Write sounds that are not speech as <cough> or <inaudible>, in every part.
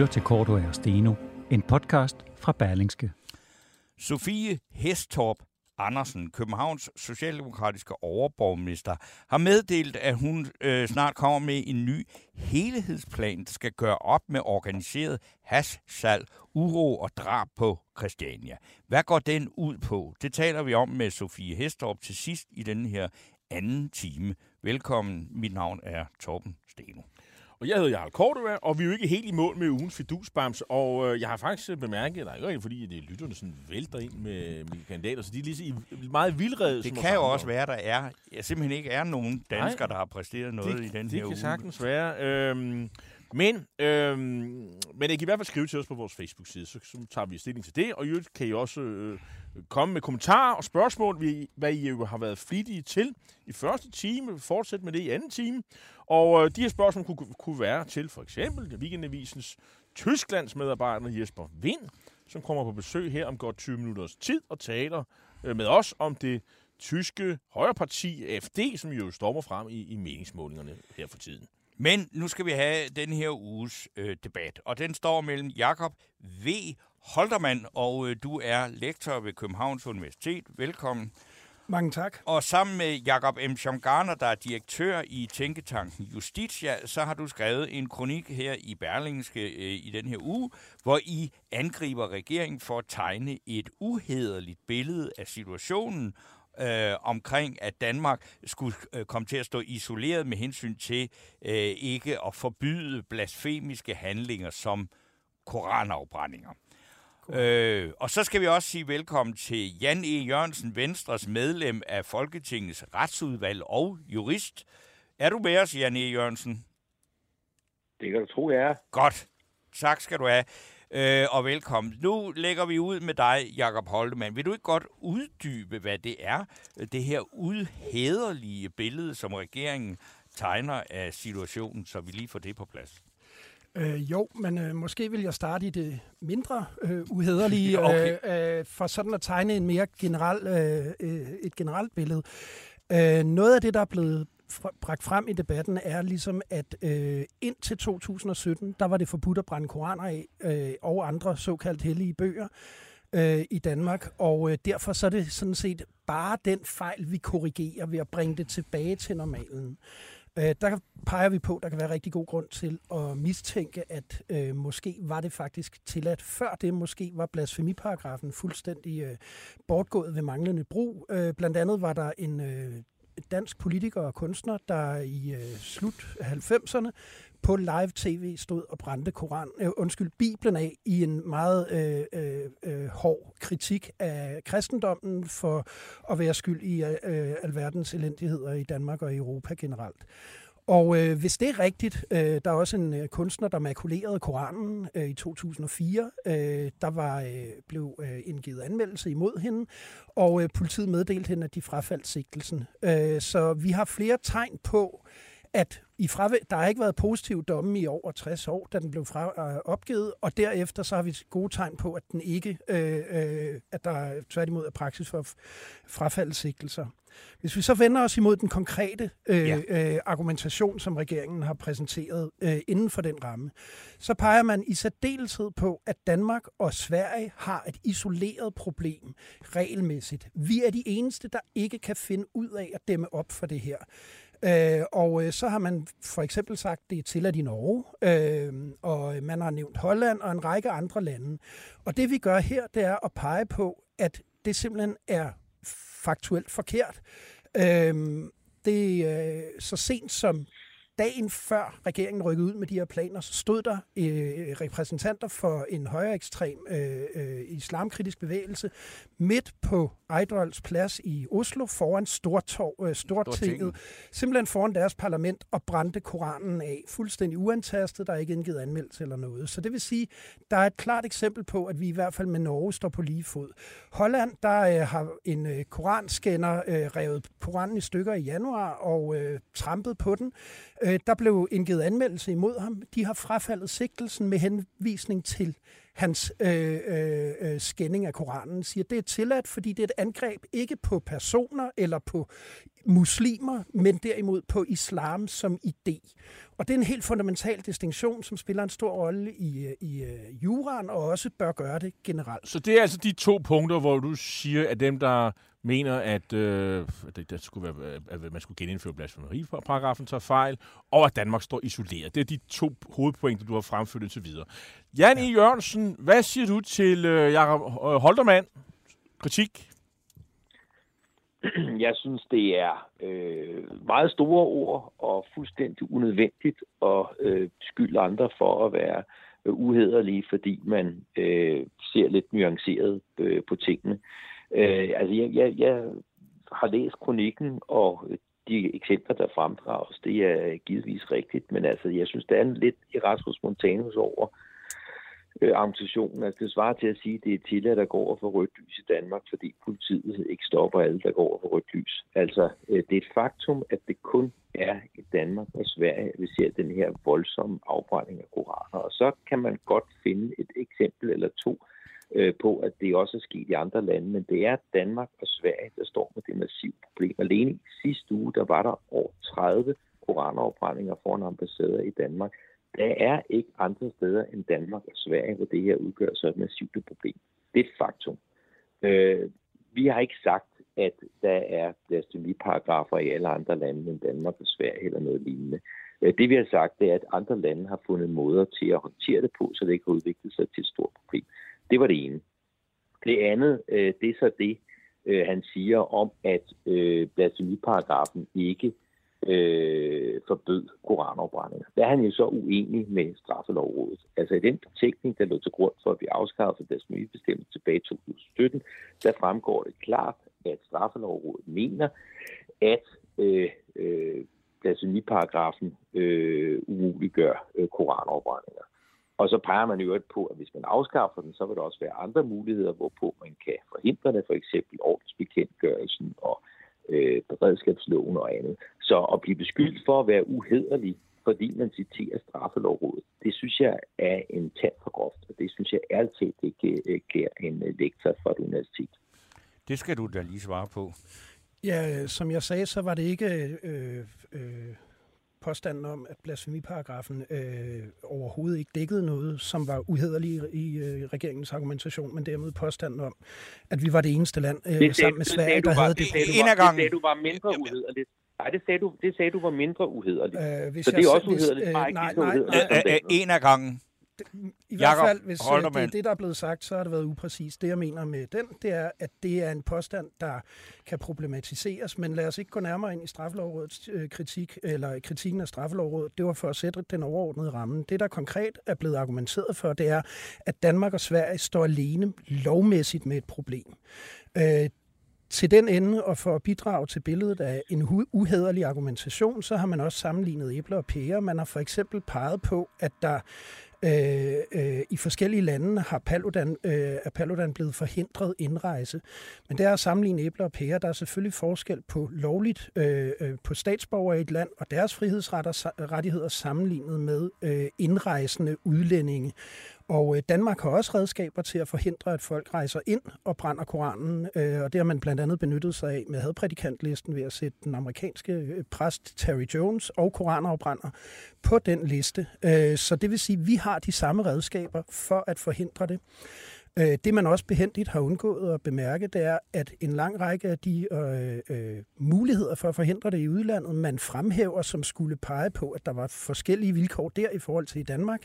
lytter til Korto og Steno, en podcast fra Berlingske. Sofie Hestorp Andersen, Københavns socialdemokratiske overborgmester, har meddelt, at hun øh, snart kommer med en ny helhedsplan, der skal gøre op med organiseret hashsalg, uro og drab på Christiania. Hvad går den ud på? Det taler vi om med Sofie Hestorp til sidst i den her anden time. Velkommen, mit navn er Torben Steno. Og jeg hedder Jarl Kortova, og vi er jo ikke helt i mål med ugens fidusbams. Og øh, jeg har faktisk bemærket, der er ikke fordi det er lytterne sådan vælter ind med, med kandidater, så de er lige så i, meget vildrede. Det kan jo også være, der er, ja, simpelthen ikke er nogen danskere, Nej, der har præsteret noget det, i den det her kan uge. sagtens være. Øhm, men, øhm, men I kan i hvert fald skrive til os på vores Facebook-side, så, så tager vi stilling til det. Og i kan I også øh, komme med kommentarer og spørgsmål, hvad I jo har været flittige til i første time. Fortsæt med det i anden time. Og øh, de her spørgsmål kunne, kunne være til for eksempel Weekendavisens Tysklands medarbejder Jesper Vind, som kommer på besøg her om godt 20 minutters tid og taler øh, med os om det tyske højreparti AFD, som jo stormer frem i, i meningsmålingerne her for tiden. Men nu skal vi have den her uges øh, debat, og den står mellem Jakob V. Holtermann, og øh, du er lektor ved Københavns Universitet. Velkommen. Mange tak. Og sammen med Jakob M. Schamgarner, der er direktør i Tænketanken Justitia, så har du skrevet en kronik her i Berlingske øh, i den her uge, hvor I angriber regeringen for at tegne et uhederligt billede af situationen øh, omkring, at Danmark skulle øh, komme til at stå isoleret med hensyn til øh, ikke at forbyde blasfemiske handlinger som koranafbrændinger. Øh, og så skal vi også sige velkommen til Jan E. Jørgensen, Venstres medlem af Folketingets retsudvalg og jurist. Er du med os, Jan E. Jørgensen? Det kan du tro, jeg er. Godt. Tak skal du have. Øh, og velkommen. Nu lægger vi ud med dig, Jakob Holtemann. Vil du ikke godt uddybe, hvad det er, det her udhederlige billede, som regeringen tegner af situationen, så vi lige får det på plads? Øh, jo, men øh, måske vil jeg starte i det mindre øh, uhederlige, <laughs> okay. øh, øh, for sådan at tegne en mere generel, øh, øh, et generelt billede. Øh, noget af det, der er blevet bragt frem i debatten, er ligesom, at øh, indtil 2017, der var det forbudt at brænde koraner af, øh, og andre såkaldt hellige bøger øh, i Danmark, og øh, derfor så er det sådan set bare den fejl, vi korrigerer ved at bringe det tilbage til normalen. Øh, der peger vi på, at der kan være rigtig god grund til at mistænke, at øh, måske var det faktisk tilladt før det. Måske var blasfemiparagrafen fuldstændig øh, bortgået ved manglende brug. Øh, blandt andet var der en øh, dansk politiker og kunstner, der i øh, slut 90'erne på live tv stod og brændte Koran, øh, undskyld, Bibelen af i en meget øh, øh, øh hård kritik af kristendommen for at være skyld i øh, øh alverdens elendigheder i Danmark og i Europa generelt. Og øh, hvis det er rigtigt, øh, der er også en øh, kunstner, der makulerede Koranen øh, i 2004. Øh, der var øh, blev øh, indgivet anmeldelse imod hende, og øh, politiet meddelte hende, at de frafaldt sigtelsen. Øh, så vi har flere tegn på, at i frave, der har ikke været positiv domme i over 60 år, da den blev fra, øh, opgivet, og derefter så har vi gode tegn på, at den ikke, øh, øh, at der tværtimod er praksis for frafaldssigtelser. Hvis vi så vender os imod den konkrete øh, ja. øh, argumentation, som regeringen har præsenteret øh, inden for den ramme, så peger man i særdeleshed på, at Danmark og Sverige har et isoleret problem regelmæssigt. Vi er de eneste, der ikke kan finde ud af at dæmme op for det her. Øh, og øh, så har man for eksempel sagt, det er tilladt i Norge, øh, og øh, man har nævnt Holland og en række andre lande. Og det vi gør her, det er at pege på, at det simpelthen er faktuelt forkert. Øh, det er så sent som dagen før regeringen rykkede ud med de her planer, så stod der øh, repræsentanter for en højere ekstrem øh, øh, islamkritisk bevægelse midt på Ejdrolds plads i Oslo foran Stortorv, øh, Stortinget, simpelthen foran deres parlament og brændte Koranen af. Fuldstændig uantastet, der er ikke indgivet anmeldelse eller noget. Så det vil sige, der er et klart eksempel på, at vi i hvert fald med Norge står på lige fod. Holland, der øh, har en øh, koranskænner øh, revet Koranen i stykker i januar og øh, trampet på den. Øh, der blev indgivet anmeldelse imod ham. De har frafaldet sigtelsen med henvisning til hans øh, øh, øh, skænding af Koranen, siger, det er tilladt, fordi det er et angreb ikke på personer eller på muslimer, men derimod på islam som idé. Og det er en helt fundamental distinktion, som spiller en stor rolle i, øh, i uh, juraen, og også bør gøre det generelt. Så det er altså de to punkter, hvor du siger, at dem, der mener, at, øh, at, der skulle være, at man skulle genindføre blasfemiparagrafen, tager fejl, og at Danmark står isoleret. Det er de to hovedpointer, du har fremført indtil videre. Jan E. Jørgensen, hvad siger du til øh, Jakob Holtermann? Kritik? <clears throat> Jeg synes, det er øh, meget store ord og fuldstændig unødvendigt at øh, skylde andre for at være øh, uhederlige, fordi man øh, ser lidt nuanceret øh, på tingene. Øh, altså, jeg, jeg, jeg har læst kronikken, og de eksempler, der fremdrages, det er givetvis rigtigt, men altså, jeg synes, der er en lidt Erasmus Montanus over øh, Øh, argumentationen. Altså, det svarer til at sige, at det er tilladt at gå over for rødt lys i Danmark, fordi politiet ikke stopper alle, der går over for rødt lys. Altså, øh, det er et faktum, at det kun er i Danmark og Sverige, at vi ser den her voldsomme afbrænding af koraner. Og så kan man godt finde et eksempel eller to, øh, på, at det også er sket i andre lande, men det er Danmark og Sverige, der står med det massive problem. Alene i sidste uge, der var der over 30 koranafbrændinger foran ambassader i Danmark. Der er ikke andre steder end Danmark og Sverige, hvor det her udgør så et massivt problem. Det er et faktum. Øh, vi har ikke sagt, at der er blasfemiparagrafer i alle andre lande end Danmark og Sverige eller noget lignende. Øh, det vi har sagt, det er, at andre lande har fundet måder til at håndtere det på, så det ikke har udviklet sig til et stort problem. Det var det ene. Det andet, øh, det er så det, øh, han siger om, at øh, blasfemiparagrafen ikke øh, forbød koranopbrændinger. Der er han jo så uenig med straffelovrådet. Altså i den betænkning, der lå til grund for at vi afskaffede blasfemibestemmelsen tilbage i 2017, der fremgår det klart, at straffelovrådet mener, at øh, øh, blasfemiparagrafen øh, umuliggør øh, koranopbrændinger. Og så peger man jo på, at hvis man afskaffer den, så vil der også være andre muligheder, hvorpå man kan forhindre det, for eksempel ordensbekendtgørelsen og øh, beredskabsloven og andet. Så at blive beskyldt for at være uhederlig, fordi man citerer straffelovrådet, det synes jeg er en tand for groft, og det synes jeg altid ikke øh, giver en øh, lektor fra et universitet. Det skal du da lige svare på. Ja, som jeg sagde, så var det ikke øh, øh, påstanden om, at blasfemiparagrafen øh, overhovedet ikke dækkede noget, som var uhederligt i øh, regeringens argumentation, men derimod påstanden om, at vi var det eneste land øh, det sammen med Sverige, der var, havde det. Det, det, det sagde du var mindre uhederligt. Nej, det sagde du, det sagde du var mindre uhederligt. Øh, hvis så det er også uhederligt. Øh, nej, nej, nej, nej. En af I hvert fald, hvis øh, det er det, der er blevet sagt, så har det været upræcist. Det, jeg mener med den, det er, at det er en påstand, der kan problematiseres, men lad os ikke gå nærmere ind i straffelovrådets øh, kritik, eller kritikken af straffelovrådet. Det var for at sætte den overordnede ramme. Det, der konkret er blevet argumenteret for, det er, at Danmark og Sverige står alene lovmæssigt med et problem. Øh, til den ende og for at bidrage til billedet af en uhederlig argumentation, så har man også sammenlignet æbler og pærer. Man har for eksempel peget på, at der Øh, øh, I forskellige lande har Paludan, øh, er Paludan blevet forhindret indrejse. Men det er at sammenligne æbler og pærer. Der er selvfølgelig forskel på lovligt øh, øh på statsborger i et land og deres frihedsrettigheder sammenlignet med øh, indrejsende udlændinge. Og øh, Danmark har også redskaber til at forhindre, at folk rejser ind og brænder Koranen, øh, og det har man blandt andet benyttet sig af med hadprædikantlisten ved at sætte den amerikanske øh, præst Terry Jones og koranafbrænder på den liste. Øh, så det vil sige, at vi har de samme redskaber for at forhindre det. Øh, det man også behendigt har undgået at bemærke, det er, at en lang række af de øh, øh, muligheder for at forhindre det i udlandet, man fremhæver, som skulle pege på, at der var forskellige vilkår der i forhold til i Danmark.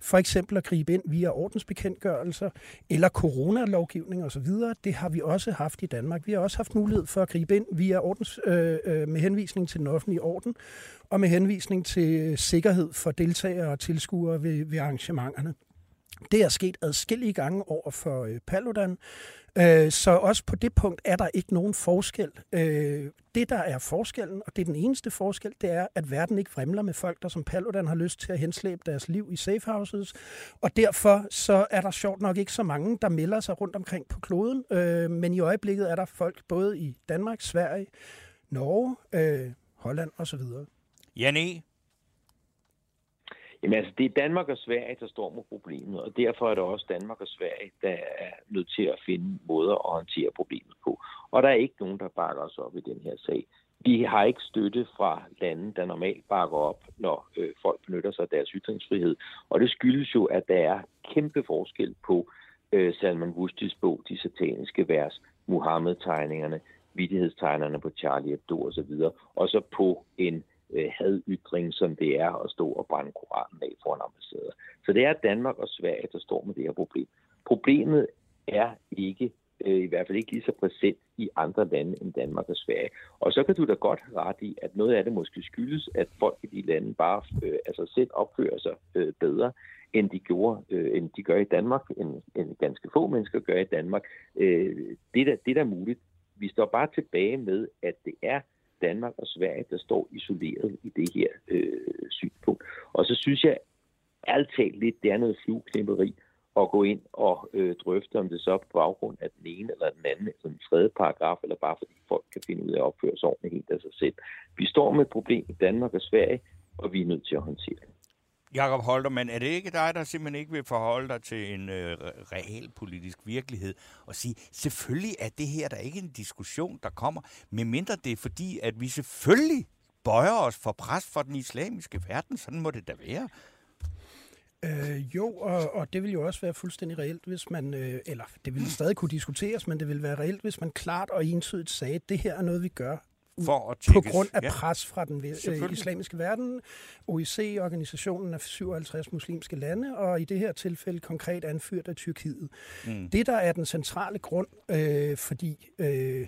For eksempel at gribe ind via ordensbekendtgørelser eller coronalovgivning osv. Det har vi også haft i Danmark. Vi har også haft mulighed for at gribe ind via ordens, øh, øh, med henvisning til den offentlige orden og med henvisning til sikkerhed for deltagere og tilskuere ved, ved arrangementerne. Det er sket adskillige gange over for øh, Paludan, øh, så også på det punkt er der ikke nogen forskel. Øh, det, der er forskellen, og det er den eneste forskel, det er, at verden ikke fremler med folk, der som Paludan har lyst til at henslæbe deres liv i safehouses, og derfor så er der sjovt nok ikke så mange, der melder sig rundt omkring på kloden, øh, men i øjeblikket er der folk både i Danmark, Sverige, Norge, øh, Holland osv. Janne, Jamen altså, det er Danmark og Sverige, der står med problemet, og derfor er det også Danmark og Sverige, der er nødt til at finde måder at håndtere problemet på. Og der er ikke nogen, der bakker os op i den her sag. Vi har ikke støtte fra lande, der normalt bakker op, når øh, folk benytter sig af deres ytringsfrihed. Og det skyldes jo, at der er kæmpe forskel på øh, Salman Rushdies bog, De sataniske vers, Muhammed-tegningerne, vidighedstegnerne på Charlie Hebdo osv., og så på en øh, hadytring, som det er at stå og brænde Koranen af foran ambassader. Så det er Danmark og Sverige, der står med det her problem. Problemet er ikke, øh, i hvert fald ikke lige så præsent i andre lande end Danmark og Sverige. Og så kan du da godt have ret i, at noget af det måske skyldes, at folk i de lande bare øh, altså selv opfører sig øh, bedre, end de gjorde, øh, end de gør i Danmark, end, end ganske få mennesker gør i Danmark. Øh, det, der, det der da muligt. Vi står bare tilbage med, at det er Danmark og Sverige, der står isoleret i det her øh, synspunkt. Og så synes jeg alt talt lidt, det er noget flueknæpperi at gå ind og øh, drøfte, om det så er på baggrund af den ene eller den anden, eller den tredje paragraf, eller bare fordi folk kan finde ud af at opføre sig ordentligt helt af sig selv. Vi står med et problem i Danmark og Sverige, og vi er nødt til at håndtere det. Jakob Holtermann, er det ikke dig, der simpelthen ikke vil forholde dig til en øh, realpolitisk virkelighed og sige, selvfølgelig er det her der ikke en diskussion, der kommer, medmindre det er fordi, at vi selvfølgelig bøjer os for pres for den islamiske verden. Sådan må det da være. Øh, jo, og, og det vil jo også være fuldstændig reelt, hvis man, øh, eller det vil stadig kunne diskuteres, men det vil være reelt, hvis man klart og entydigt sagde, at det her er noget, vi gør for at på grund af ja. pres fra den øh, islamiske verden, OIC, organisationen af 57 muslimske lande, og i det her tilfælde konkret anført af Tyrkiet. Mm. Det, der er den centrale grund, øh, fordi øh,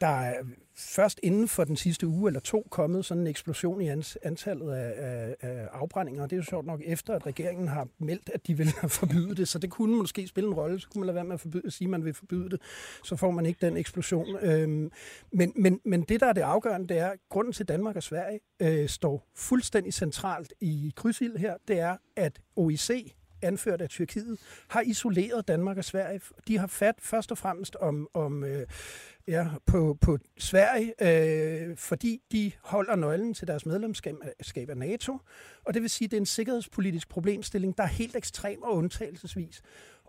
der er først inden for den sidste uge eller to kommet sådan en eksplosion i antallet af, af, af afbrændinger, og det er jo sjovt nok efter, at regeringen har meldt, at de vil <laughs> forbyde det, så det kunne måske spille en rolle, så kunne man lade være med at, forbyde, at sige, at man vil forbyde det, så får man ikke den eksplosion. Øhm, men, men, men det, der er det afgørende, det er, at grunden til, Danmark og Sverige øh, står fuldstændig centralt i krydsild her, det er, at OIC, anført af Tyrkiet, har isoleret Danmark og Sverige. De har fat først og fremmest om, om øh, ja, på, på Sverige, øh, fordi de holder nøglen til deres medlemskab af NATO, og det vil sige, at det er en sikkerhedspolitisk problemstilling, der er helt ekstrem og undtagelsesvis.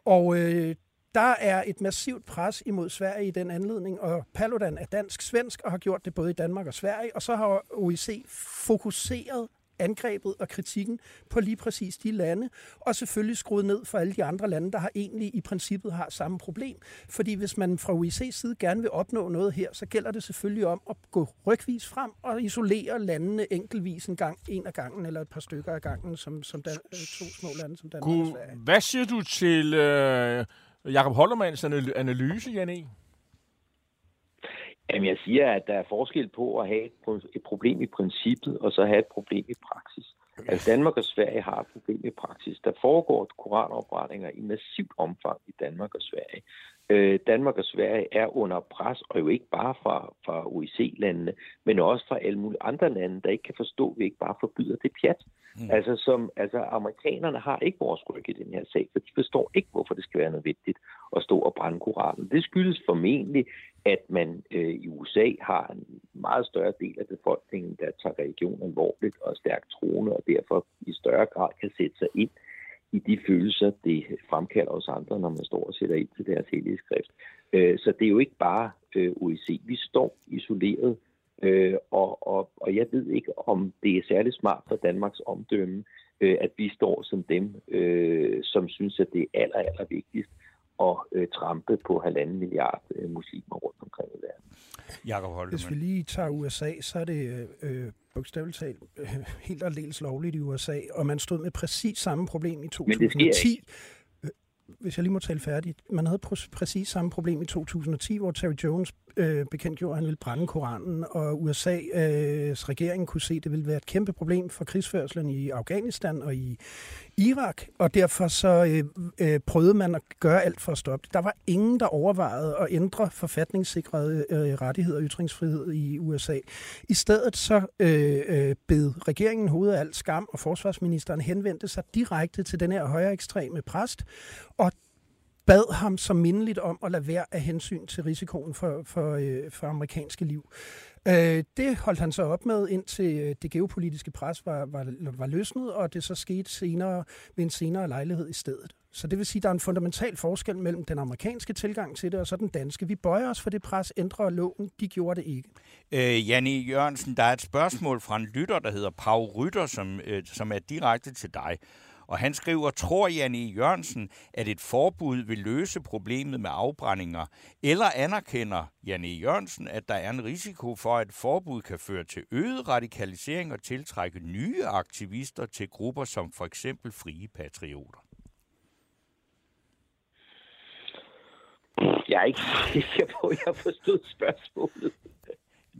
Og øh, der er et massivt pres imod Sverige i den anledning, og Paludan er dansk-svensk og har gjort det både i Danmark og Sverige, og så har OIC fokuseret angrebet og kritikken på lige præcis de lande, og selvfølgelig skruet ned for alle de andre lande, der har egentlig i princippet har samme problem. Fordi hvis man fra OIC's side gerne vil opnå noget her, så gælder det selvfølgelig om at gå rygvis frem og isolere landene enkeltvis en gang, en af gangen, eller et par stykker af gangen, som, som Dan- to små lande som Danmark og Sverige. Hvad siger du til øh, Jakob Holdermans analyse, Jan E.? Jamen, jeg siger, at der er forskel på at have et problem i princippet, og så have et problem i praksis. Altså Danmark og Sverige har et problem i praksis. Der foregår koranopretninger i massivt omfang i Danmark og Sverige. Øh, Danmark og Sverige er under pres, og jo ikke bare fra, fra OIC-landene, men også fra alle mulige andre lande, der ikke kan forstå, at vi ikke bare forbyder det pjat. Mm. Altså, som, altså, amerikanerne har ikke vores ryg i den her sag, for de forstår ikke, hvorfor det skal være nødvendigt at stå og brænde koranen. Det skyldes formentlig, at man øh, i USA har en meget større del af befolkningen, der tager religion alvorligt og er stærkt troende, og derfor i større grad kan sætte sig ind i de følelser, det fremkalder os andre, når man står og sætter ind til deres hellige skrift. Øh, så det er jo ikke bare øh, OEC. Vi står isoleret, øh, og, og, og jeg ved ikke, om det er særlig smart for Danmarks omdømme, øh, at vi står som dem, øh, som synes, at det er aller, aller vigtigst at øh, trampe på halvanden milliard øh, muslimer rundt omkring i verden. Jakob Holtemann. Hvis vi lige tager USA, så er det øh, bogstaveligt talt øh, helt aldeles lovligt i USA, og man stod med præcis samme problem i 2010 hvis jeg lige må tale færdigt, man havde pr- præcis samme problem i 2010, hvor Terry Jones øh, bekendtgjorde, at han ville brænde Koranen, og USA's øh, regering kunne se, at det ville være et kæmpe problem for krigsførselen i Afghanistan og i Irak, og derfor så øh, øh, prøvede man at gøre alt for at stoppe det. Der var ingen, der overvejede at ændre forfatningssikrede øh, rettigheder og ytringsfrihed i USA. I stedet så øh, øh, bed regeringen hovedet af alt skam, og forsvarsministeren henvendte sig direkte til den her højere ekstreme præst, og bad ham så mindeligt om at lade være af hensyn til risikoen for, for, øh, for amerikanske liv. Øh, det holdt han så op med, indtil øh, det geopolitiske pres var, var, var løsnet, og det så skete senere ved en senere lejlighed i stedet. Så det vil sige, at der er en fundamental forskel mellem den amerikanske tilgang til det, og så den danske. Vi bøjer os for det pres, ændrer loven. De gjorde det ikke. Øh, Janne Jørgensen, der er et spørgsmål fra en lytter, der hedder Pau Rytter, som, øh, som er direkte til dig. Og han skriver, tror Janne e. Jørgensen, at et forbud vil løse problemet med afbrændinger? Eller anerkender Janne e. Jørgensen, at der er en risiko for, at et forbud kan føre til øget radikalisering og tiltrække nye aktivister til grupper som for eksempel frie patrioter? Jeg er ikke sikker på, at jeg forstod spørgsmålet.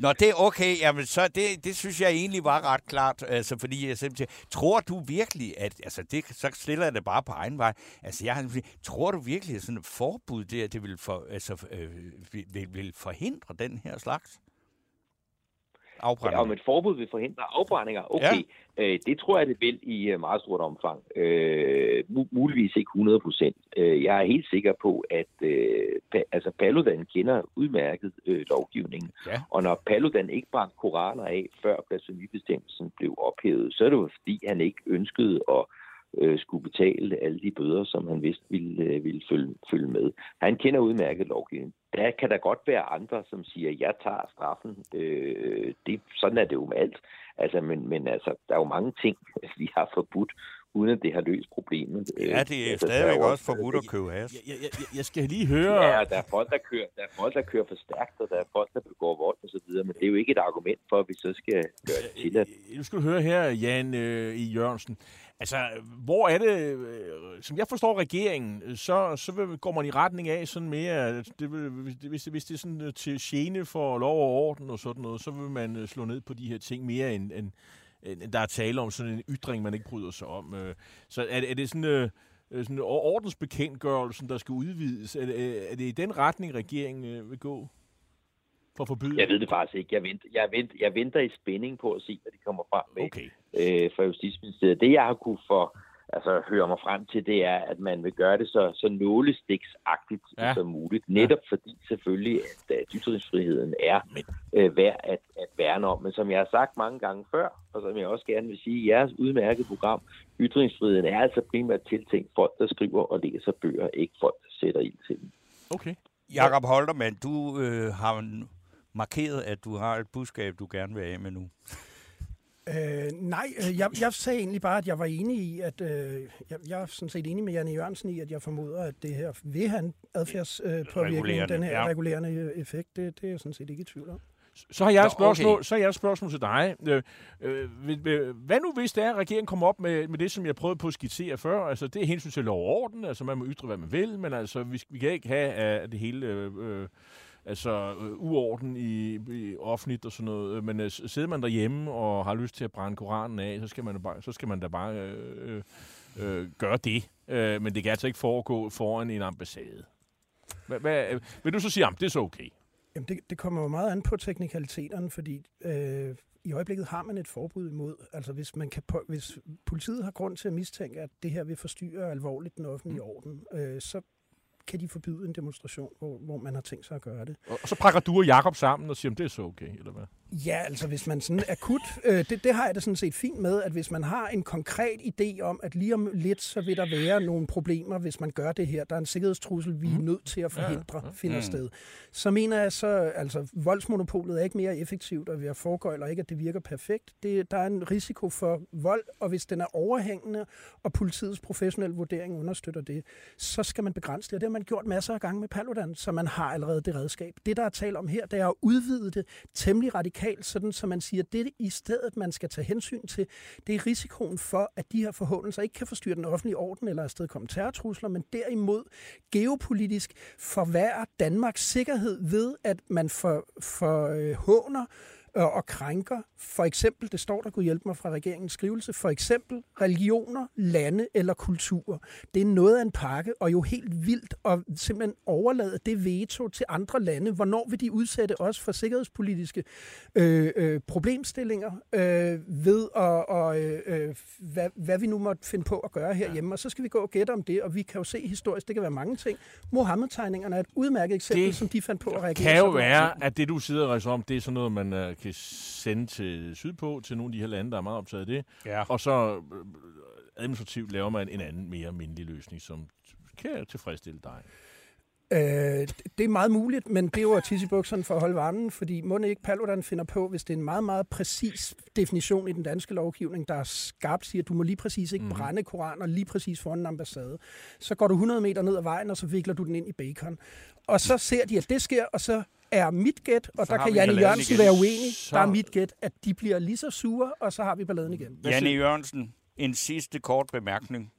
Nå, det er okay. Jamen, så det, det synes jeg egentlig var ret klart. Altså, fordi jeg simpelthen tror du virkelig, at... Altså, det, så stiller jeg det bare på egen vej. Altså, jeg tror du virkelig, at sådan et forbud der, det vil, for, altså, øh, vil, vil forhindre den her slags? Afbrændinger. Ja, om et forbud vil forhindre afbrændinger. Okay, ja. øh, det tror jeg, det vil i øh, meget stort omfang. Øh, muligvis ikke 100 procent. Øh, jeg er helt sikker på, at øh, pa, altså Paludan kender udmærket øh, lovgivningen. Ja. Og når Paludan ikke brændte koraner af, før blasfemibestemmelsen blev ophævet, så er det jo fordi, han ikke ønskede at øh, skulle betale alle de bøder, som han vidste ville, øh, ville følge, følge med. Han kender udmærket lovgivningen. Der kan der godt være andre, som siger, jeg tager straffen. Øh, det, sådan er det jo med alt. Altså, men, men altså, der er jo mange ting, <laughs> vi har forbudt, uden at det har løst problemet. Ja, det er altså, stadigvæk er også forbudt at købe has. Jeg, jeg, jeg, jeg skal lige høre... Ja, der er folk, der kører, der er folk, der kører for stærkt, og der er folk, der begår vold og så videre, men det er jo ikke et argument for, at vi så skal gøre det til. At... Nu skal du høre her, Jan øh, i Jørgensen. Altså, hvor er det, øh, som jeg forstår regeringen, så, så går man i retning af sådan mere, det vil, hvis, hvis det er sådan øh, til gene for lov og orden og sådan noget, så vil man øh, slå ned på de her ting mere end, end der er tale om sådan en ytring, man ikke bryder sig om. Så er, er det sådan, sådan ordensbekendtgørelsen, der skal udvides? Er det, er det i den retning, regeringen vil gå? for at forbyde? Jeg ved det faktisk ikke. Jeg venter, jeg venter, jeg venter i spænding på at se, hvad de kommer frem med okay. øh, fra Justitsministeriet. Det, jeg har kunne for, altså, høre mig frem til, det er, at man vil gøre det så, så nålestiksagtigt ja. som muligt. Netop ja. fordi selvfølgelig, at, at ytringsfriheden er Men... øh, værd at, at værne om. Men som jeg har sagt mange gange før, og som jeg også gerne vil sige i jeres udmærkede program, ytringsfriheden er altså primært tiltænkt folk, der skriver og læser bøger, ikke folk, der sætter ild til dem. Okay. Jakob Holtermann, du øh, har markeret, at du har et budskab, du gerne vil af med nu? Øh, nej, øh, jeg, jeg sagde egentlig bare, at jeg var enig i, at øh, jeg, jeg er sådan set enig med Janne Jørgensen i, at jeg formoder, at det her vil have en adfærdspåvirkning, den her ja. regulerende effekt. Det, det er jeg sådan set ikke i tvivl om. Så har jeg et spørgsmål, okay. så har jeg et spørgsmål til dig. Øh, øh, hvad nu hvis det er, at regeringen kommer op med, med det, som jeg prøvede på at skitsere før? Altså, det er hensyn til lov og orden. Altså, man må ytre, hvad man vil, men altså, vi, vi kan ikke have uh, det hele... Øh, øh altså øh, uorden i, i offentligt og sådan noget. Men øh, sidder man derhjemme og har lyst til at brænde Koranen af, så skal man, bare, så skal man da bare øh, øh, gøre det. Øh, men det kan altså ikke foregå foran en ambassade. Hva, hva, vil du så sige, at det er så okay? Jamen, det, det kommer jo meget an på teknikaliteterne, fordi øh, i øjeblikket har man et forbud imod, altså hvis, man kan hvis politiet har grund til at mistænke, at det her vil forstyrre alvorligt den offentlige mm. orden, øh, så kan de forbyde en demonstration, hvor, hvor man har tænkt sig at gøre det. Og, og så pakker du og Jakob sammen og siger, om det er så okay, eller hvad? Ja, altså hvis man sådan akut, øh, det, det har jeg da sådan set fint med, at hvis man har en konkret idé om, at lige om lidt, så vil der være nogle problemer, hvis man gør det her. Der er en sikkerhedstrussel, vi er mhm. nødt til at forhindre, ja, ja. finder mm. sted. Så mener jeg så, altså voldsmonopolet er ikke mere effektivt, og vi har foregøjler ikke, at det virker perfekt. Det, der er en risiko for vold, og hvis den er overhængende, og politiets professionelle vurdering understøtter det, så skal man begrænse det. Og det har man gjort masser af gange med Paludan, så man har allerede det redskab. Det, der er tale om her, det er at udvide det temmelig radikalt radikalt, sådan så man siger, at det i stedet, man skal tage hensyn til, det er risikoen for, at de her forhåndelser ikke kan forstyrre den offentlige orden eller afstedkomme terrortrusler, men derimod geopolitisk forværre Danmarks sikkerhed ved, at man forhåner for, øh, øh, og krænker for eksempel, det står der, kunne hjælpe mig fra regeringens skrivelse, for eksempel religioner, lande eller kulturer. Det er noget af en pakke, og jo helt vildt at simpelthen overlade det veto til andre lande. Hvornår vil de udsætte os for sikkerhedspolitiske øh, øh, problemstillinger øh, ved at, og, øh, øh, hvad, hvad vi nu måtte finde på at gøre herhjemme. Ja. Og så skal vi gå og gætte om det, og vi kan jo se historisk, det kan være mange ting. Mohammed-tegningerne er et udmærket eksempel, det som de fandt på at reagere. Det kan jo være, at det du sidder og om, det er sådan noget, man uh, kan sende til sydpå, til nogle af de her lande, der er meget optaget af det. Ja. Og så uh, administrativt laver man en anden, mere mindelig løsning, som kan tilfredsstille dig. Øh, det er meget muligt, men det er jo at tisse i bukserne for at holde varmen, fordi må ikke Paludan finder på, hvis det er en meget, meget præcis definition i den danske lovgivning, der er skarpt siger, at du må lige præcis ikke mm. brænde koraner lige præcis foran en ambassade. Så går du 100 meter ned ad vejen, og så vikler du den ind i bacon. Og så ser de, at det sker, og så er mit gæt, og så der kan Janne Jørgensen være uenig, så... der er mit gæt, at de bliver lige så sure, og så har vi balladen igen. Janne Jørgensen, en sidste kort bemærkning.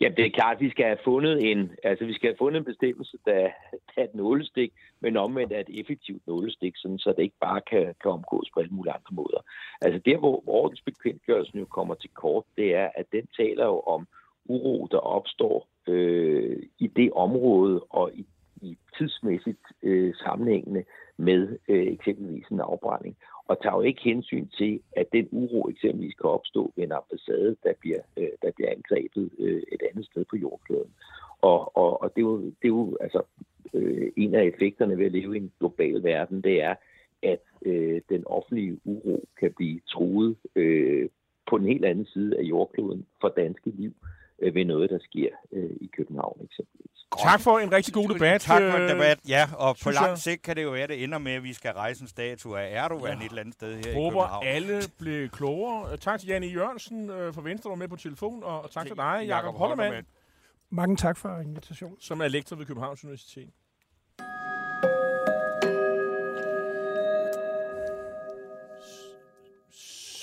Ja, det er klart, at vi skal have fundet en, altså vi skal have fundet en bestemmelse, der, der er et nålestik, men omvendt er et effektivt nålestik, sådan, så det ikke bare kan, kan omgås på alle mulige andre måder. Altså der, hvor ordensbekendtgørelsen jo kommer til kort, det er, at den taler jo om uro, der opstår øh, i det område og i, i tidsmæssigt øh, sammenhængende med øh, eksempelvis en afbrænding og tager jo ikke hensyn til, at den uro eksempelvis kan opstå ved en ambassade, der bliver, øh, der bliver angrebet øh, et andet sted på jordkloden. Og, og, og det, er jo, det er jo altså, øh, en af effekterne ved at leve i en global verden, det er, at øh, den offentlige uro kan blive truet øh, på den helt anden side af jordkloden for danske liv øh, ved noget, der sker øh, i København eksempelvis. Tak for en rigtig god debat. Tak for en øh, debat, ja. Og på lang sigt kan det jo være, at det ender med, at vi skal rejse en statue af Erdogan ja. et eller andet sted her Håber i København. alle blev klogere. Tak til Janne Jørgensen øh, fra Venstre, der var med på telefon, og tak til dig, Jakob Hollermann. Mange tak for invitationen. Som er lektor ved Københavns Universitet.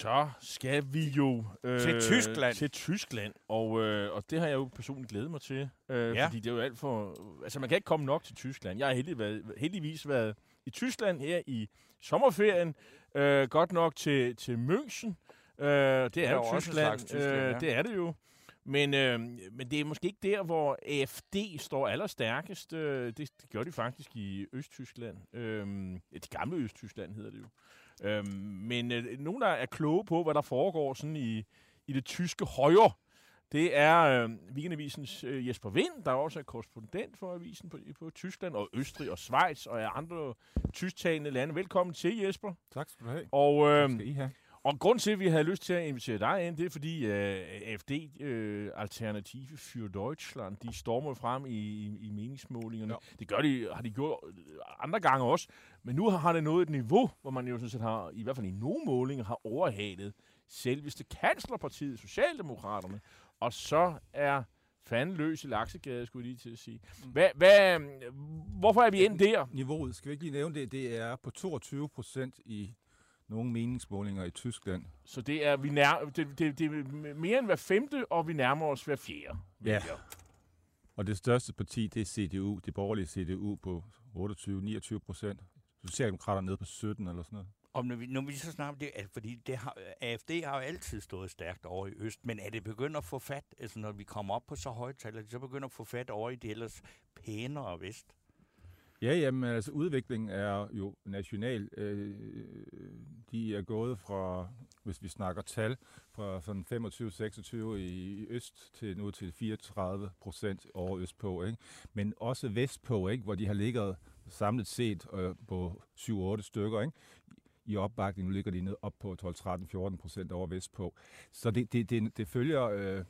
Så skal vi jo øh, til Tyskland. Til Tyskland, og, øh, og det har jeg jo personligt glædet mig til, øh, ja. fordi det er jo alt for... Altså, man kan ikke komme nok til Tyskland. Jeg har heldig været, heldigvis været i Tyskland her i sommerferien, øh, godt nok til, til München. Øh, det er, er jo Tyskland, Tyskland øh, ja. det er det jo. Men, øh, men det er måske ikke der, hvor AFD står allerstærkest. Øh, det, det gør de faktisk i Østtyskland. Øh, det gamle Østtyskland hedder det jo. Øhm, men øh, nogen, der er kloge på, hvad der foregår sådan i, i det tyske højre, det er øh, Weekendavisens øh, Jesper Vind, der også er korrespondent for avisen på, på Tyskland og Østrig og Schweiz og andre tysktalende lande. Velkommen til, Jesper. Tak skal du have. Og, øh, skal I have. Og grund til, at vi havde lyst til at invitere dig ind, det er fordi uh, AFD, uh, Alternative für Deutschland, de stormer frem i, i, i meningsmålingerne. Ja. Det gør de, har de gjort andre gange også. Men nu har det nået et niveau, hvor man jo sådan set har, i hvert fald i nogle målinger, har overhalet selveste kanslerpartiet, Socialdemokraterne. Og så er fanden løs i laksegade, skulle jeg lige til at sige. Mm. Hvad, hvad, hvorfor er vi endt der? Niveauet, skal vi ikke lige nævne det, det er på 22 procent i nogle meningsmålinger i Tyskland. Så det er, vi nær, det, det, det er mere end hver femte, og vi nærmer os hver fjerde. Ja. Og det største parti, det er CDU, det borgerlige CDU på 28-29 procent. Socialdemokraterne nede på 17 eller sådan noget. Om når vi, når vi så snart det, fordi det har, AFD har jo altid stået stærkt over i Øst, men er det begyndt at få fat, altså når vi kommer op på så høje tal, er det så begyndt at få fat over i det ellers pænere Vest? Ja, jamen altså udviklingen er jo national. Øh, øh, de er gået fra, hvis vi snakker tal, fra sådan 25-26 i øst til nu til 34 procent over østpå. Ikke? Men også vestpå, ikke? hvor de har ligget samlet set øh, på 7-8 stykker. Ikke? i opbakning. Nu ligger de ned op på 12, 13, 14 procent over vestpå. Så det, det, det, det følger øh,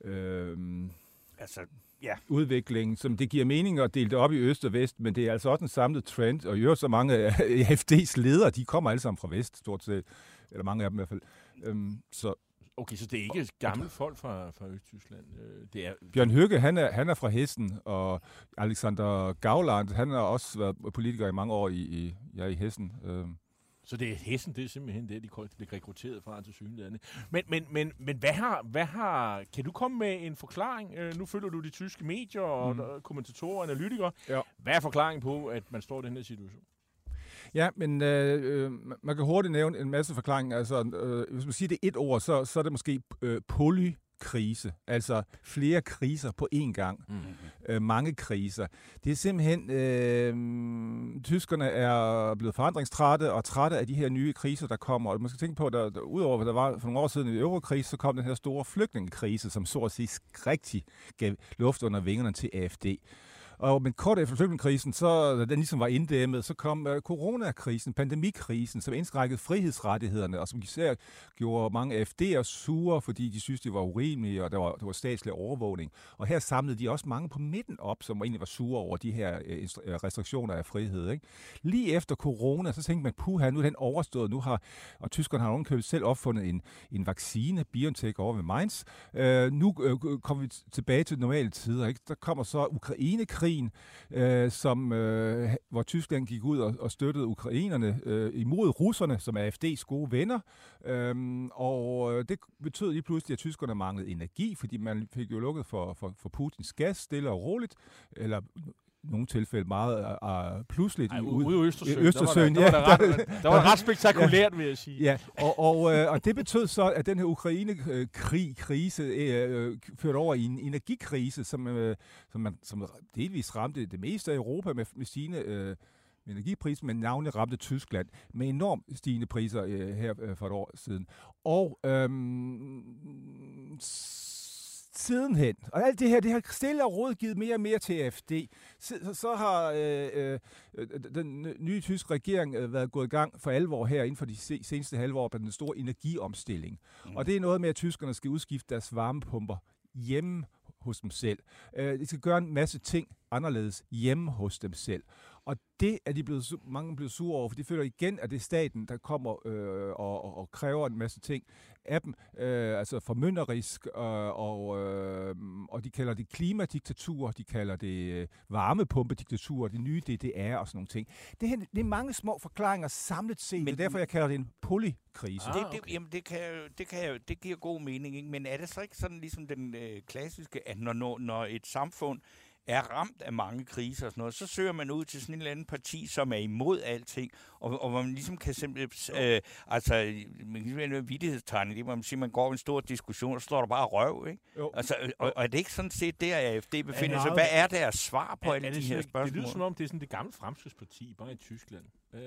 øh, altså, ja. udviklingen, som det giver mening at dele det op i øst og vest, men det er altså også en samlet trend, og i øvrigt så mange af <laughs> AFD's ledere, de kommer alle sammen fra vest, stort set, eller mange af dem i hvert fald. Øhm, så Okay, så det er ikke gamle folk fra, fra Østtyskland? Øh, det er... Bjørn Høgge, han er, han er fra Hessen, og Alexander Gauland, han har også været politiker i mange år i, i, ja, i Hessen. Øhm. Så det er Hessen, det er simpelthen det, de bliver rekrutteret fra til synligheden. Men, men, men, men hvad, har, hvad har, kan du komme med en forklaring? Øh, nu følger du de tyske medier og mm. kommentatorer og analytikere. Ja. Hvad er forklaringen på, at man står i den her situation? Ja, men øh, øh, man kan hurtigt nævne en masse forklaringer. Altså, øh, hvis man siger det et ord, så, så er det måske øh, poly krise, altså flere kriser på én gang, mm. øh, mange kriser. Det er simpelthen, øh, tyskerne er blevet forandringstrætte og trætte af de her nye kriser, der kommer. Og man skal tænke på, at der, der, udover hvad der var for nogle år siden i eurokrise, så kom den her store flygtningekrise, som så at sige rigtig gav luft under vingerne til AFD. Og men kort efter flygtningekrisen, så da den ligesom var inddæmmet, så kom uh, coronakrisen, pandemikrisen, som indskrækkede frihedsrettighederne, og som især gjorde mange FD'er sure, fordi de synes, det var urimeligt, og der var, der var statslig overvågning. Og her samlede de også mange på midten op, som egentlig var sure over de her uh, restriktioner af frihed. Ikke? Lige efter corona, så tænkte man, puha, nu er den overstået, nu har, og tyskerne har ovenkøbet selv opfundet en, en vaccine, BioNTech over ved Mainz. Uh, nu uh, kommer vi tilbage til normale tider. Ikke? Der kommer så Ukraine-krig, krigen, øh, som, øh, hvor Tyskland gik ud og, og støttede ukrainerne øh, imod russerne, som er AFD's gode venner. Øhm, øh, og det betød lige pludselig, at tyskerne manglede energi, fordi man fik jo lukket for, for, for Putins gas stille og roligt, eller nogle tilfælde meget uh, pludseligt Ej, ude i Østersøen. Østersøen der, var der, der, var der, ret, der var ret spektakulært, ja, vil jeg sige. Ja, og, og, øh, og det betød så, at den her Ukraine-krig, krise, øh, førte over i en energikrise, som, øh, som, man, som delvis ramte det meste af Europa med, med sine øh, energipriser, men navnet ramte Tyskland med enormt stigende priser øh, her øh, for et år siden. Og øh, sidenhen, og alt det her, det har stille og råd givet mere og mere til AFD. Så, så har øh, øh, den nye tyske regering øh, været gået i gang for alvor her inden for de seneste halve år på den store energiomstilling. Mm. Og det er noget med, at tyskerne skal udskifte deres varmepumper hjemme hos dem selv. Øh, de skal gøre en masse ting anderledes hjemme hos dem selv. Og det er de blevet, mange blevet sure over, for de føler igen, at det er staten, der kommer øh, og, og, og kræver en masse ting af dem, øh, altså formynderisk, øh, og, øh, og de kalder det klimadiktatur, de kalder det øh, varmepumpediktatur, det nye DDR og sådan nogle ting. Det, er, det er mange små forklaringer samlet set, Men, det er derfor, jeg kalder det en polykrise. Ah, okay. det, det, jamen, det, kan, det, kan, det giver god mening, ikke? men er det så ikke sådan ligesom den øh, klassiske, at når, når et samfund er ramt af mange kriser og sådan noget, så søger man ud til sådan en eller anden parti, som er imod alting, og, og hvor man ligesom kan simpelthen, øh, altså, man kan simpelthen vidtighedstegning, det hvor man siger, man går en stor diskussion, og så står der bare røv, ikke? Jo. Altså, og, og er det ikke sådan set der, AFD befinder sig? Hvad er deres svar på er, alle er de her spørgsmål? Det lyder som om, det er sådan det gamle fremskridsparti, bare i Tyskland. Øh,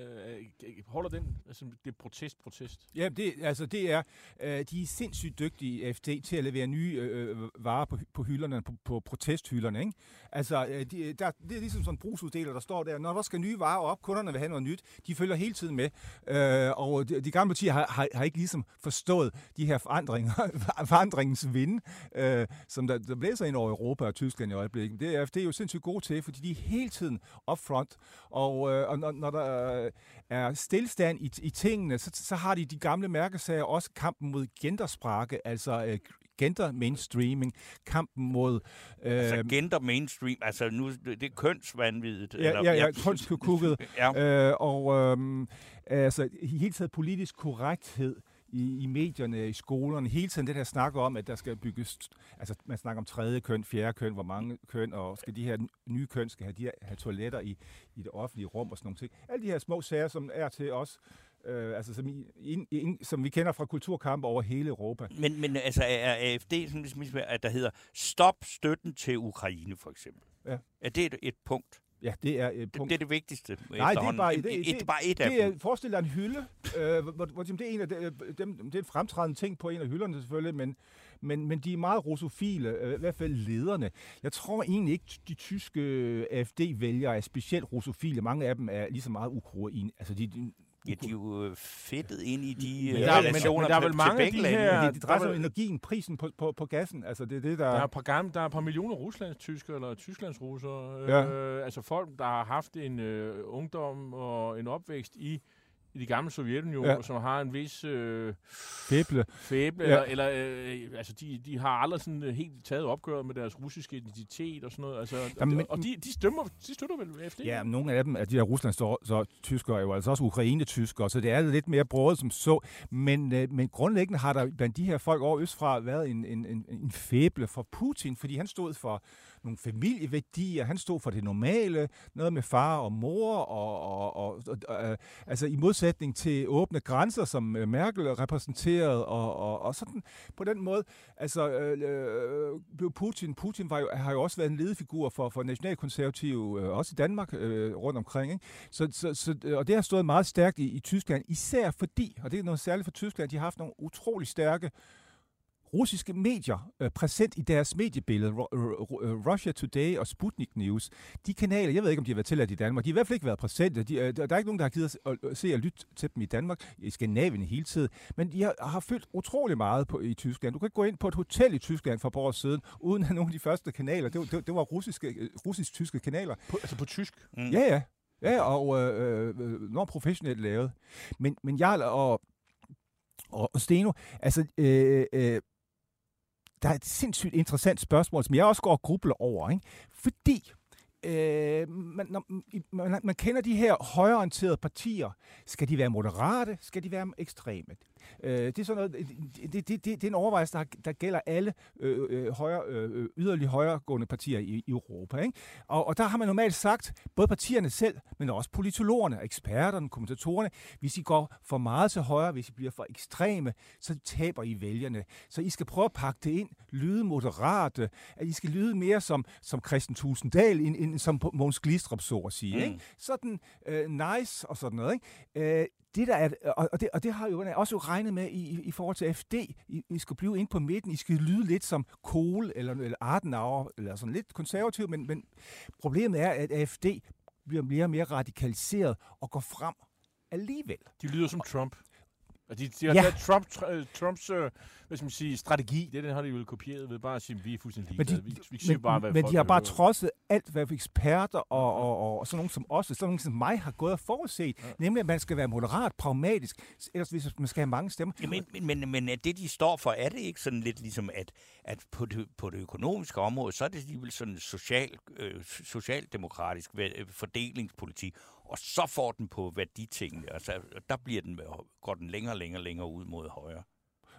øh, holder den, altså det er protest, protest? Ja, det, altså det er, øh, de er sindssygt dygtige, FT til at levere nye øh, øh varer på, på hylderne, på, på protesthylderne, ikke? Altså, øh, de, øh, der, det er ligesom sådan en brugsuddeler, der står der, når der skal nye varer op, kunderne vil have noget nyt, de følger hele tiden med, øh, og de, de gamle partier har, har, har ikke ligesom forstået de her forandringer, <laughs> forandringens vind, øh, som der, der blæser ind over Europa og Tyskland i øjeblikket. Det er, FT er jo sindssygt gode til, fordi de er hele tiden upfront, og, øh, og når, når der øh, er stillstand i, i tingene, så, så har de de gamle mærkesager også kampen mod gendersprakke, altså øh, gender mainstreaming, kampen mod... Øh, altså gender mainstream, altså nu, det er kønsvandvidet. Ja, eller, ja, ja, kønskukket. <laughs> ja. Øh, og øh, altså i hele taget politisk korrekthed i, i medierne, i skolerne, hele tiden det der snakker om, at der skal bygges, altså man snakker om tredje køn, fjerde køn, hvor mange køn, og skal de her nye køn, skal have, de her, have toiletter i, i det offentlige rum og sådan nogle ting. Alle de her små sager, som er til os, øh, altså som, i, in, in, som vi kender fra kulturkampe over hele Europa. Men, men altså er AFD, sådan, ligesom, at der hedder stop støtten til Ukraine for eksempel? Ja. Er det et, et punkt? Ja, det er et punkt. Det er det vigtigste. Nej, det er bare det, det, det, bare et af det er, Forestil dig en hylde, øh, hvor, hvor, det er en af de, dem, det er en fremtrædende ting på en af hylderne selvfølgelig, men, men, men de er meget rusofile, øh, i hvert fald lederne. Jeg tror egentlig ikke, de tyske AFD-vælgere er specielt rusofile. Mange af dem er lige så meget ukroine. Altså, de Ja, de er jo øh, fedtet ind i de men der, relationer men, der er vel mange af de her... Det, det drejer sig om energien, prisen på, på, på gassen. Altså, det er det, der... Der er et par, gamle, der er et par millioner ruslands tyskere eller tysklands russer. Ja. Øh, altså folk, der har haft en øh, ungdom og en opvækst i i de gamle Sovjetunionen, Ja. som har en vis øh, Fæble. fæble, Ja. eller, eller øh, altså de, de har aldrig sådan øh, helt taget opgøret med deres russiske identitet og sådan noget. Altså, Jamen, og, og de, de, stemmer, de støtter vel AFD? Ja, men nogle af dem, af de der Rusland så, så tyskere, er jo altså også Ukraine-tyskere, så det er lidt mere broet som så. Men, øh, men grundlæggende har der blandt de her folk over østfra været en, en, en, en fæble for Putin, fordi han stod for nogle familieværdier, han stod for det normale, noget med far og mor, og, og, og, og øh, altså i modsætning til åbne grænser, som øh, Merkel repræsenterede, og, og, og sådan på den måde, altså øh, blev Putin, Putin var jo, har jo også været en ledefigur for, for nationalkonservative, øh, også i Danmark øh, rundt omkring, ikke? Så, så, så, øh, og det har stået meget stærkt i, i Tyskland, især fordi, og det er noget særligt for Tyskland, de har haft nogle utrolig stærke russiske medier øh, præsent i deres mediebillede, Ru- Russia Today og Sputnik News. De kanaler, jeg ved ikke, om de har været tilladt i Danmark, de har i hvert fald ikke været præsente. De, øh, der er ikke nogen, der har givet at, at se og lytte til dem i Danmark, i Skandinavien hele tiden. Men de har, har fyldt utrolig meget på, i Tyskland. Du kan ikke gå ind på et hotel i Tyskland for et par år siden, uden at nogle af de første kanaler, det var, det, var- det var russiske, øh, russisk-tyske kanaler. På, altså på tysk? Mm. Ja, ja. Ja, og øh, øh, når professionelt lavet. Men, men jeg og, og, og Steno, altså, øh, øh, der er et sindssygt interessant spørgsmål, som jeg også går og grubler over, ikke? Fordi øh, man, når, man, man kender de her højreorienterede partier. Skal de være moderate? Skal de være ekstreme? Øh, det er sådan noget, det, det, det, det er en overvejelse, der, der gælder alle øh, øh, højre, øh, yderligere højregående partier i, i Europa. Ikke? Og, og der har man normalt sagt, både partierne selv, men også politologerne, eksperterne, kommentatorerne, hvis I går for meget til højre, hvis I bliver for ekstreme, så taber I vælgerne. Så I skal prøve at pakke det ind, lyde moderate, at I skal lyde mere som, som Christian Tusinddal, end, end som Måns Glistrup, så at sige. Mm. Ikke? Sådan øh, nice og sådan noget. Ikke? Øh, det der er, og, og, det, og det har jo også regnet med i, i, forhold til FD. I, I skal blive ind på midten. I skal lyde lidt som Kohl eller, eller Adenauer, eller sådan lidt konservativ, men, men problemet er, at AFD bliver mere og mere radikaliseret og går frem alligevel. De lyder som Trump. Og de, de har Ja. Trump, tr- Trumps øh, hvad skal man sige, strategi, det, det har de jo vel ved bare at sige, vi er fuldstændig Men de, ligeglade. vi, vi siger men, bare, hvad men de har bare høre. trodset alt, hvad eksperter og, og, og, og sådan nogen som os, sådan nogen som mig har gået og forudset, ja. nemlig at man skal være moderat, pragmatisk, ellers hvis man skal have mange stemmer. Ja, men, men, men, men er det, de står for, er det ikke sådan lidt ligesom, at, at på, det, på det økonomiske område, så er det alligevel sådan social, øh, socialdemokratisk øh, fordelingspolitik, og så får den på værditingene, altså der bliver den, går den længere og længere, længere ud mod højre.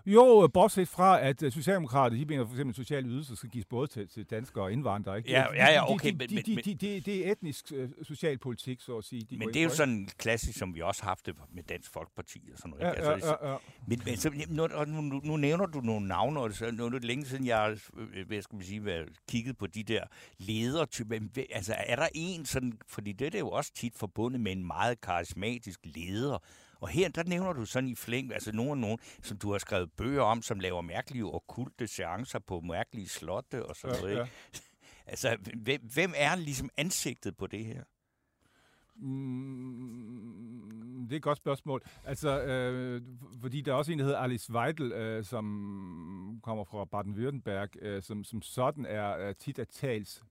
Jo, bortset fra, at øh, Socialdemokrater, de mener for eksempel, at sociale ydelser skal gives både til, til danskere og indvandrere. Ikke? Ja, De- ja, ja, de- okay, de, men- de, de, de, de, Det er etnisk øh, socialpolitik, så at sige. De Men det er jo sådan klassisk, som vi også har haft det med Dansk Folkeparti og sådan noget. Ja, ikke? Altså, ja, ja, ja. Men, men så, nu, nu, nu, nu nævner du nogle navne, og så, nu er det længe siden, jeg har øh, hvad skal man sige, været, kigget på de der ledertyper. Altså, er der en sådan, fordi det er jo også tit forbundet med en meget karismatisk leder, og her, der nævner du sådan i flæng, altså nogen og nogen, som du har skrevet bøger om, som laver mærkelige okulte seancer på mærkelige slotte og sådan Ja, noget. ja. <laughs> Altså, hvem, hvem er ligesom ansigtet på det her? Mm, det er et godt spørgsmål. Altså, øh, fordi der er også en, der hedder Alice Weidel, øh, som kommer fra Baden-Württemberg, øh, som, som sådan er øh, tit at tals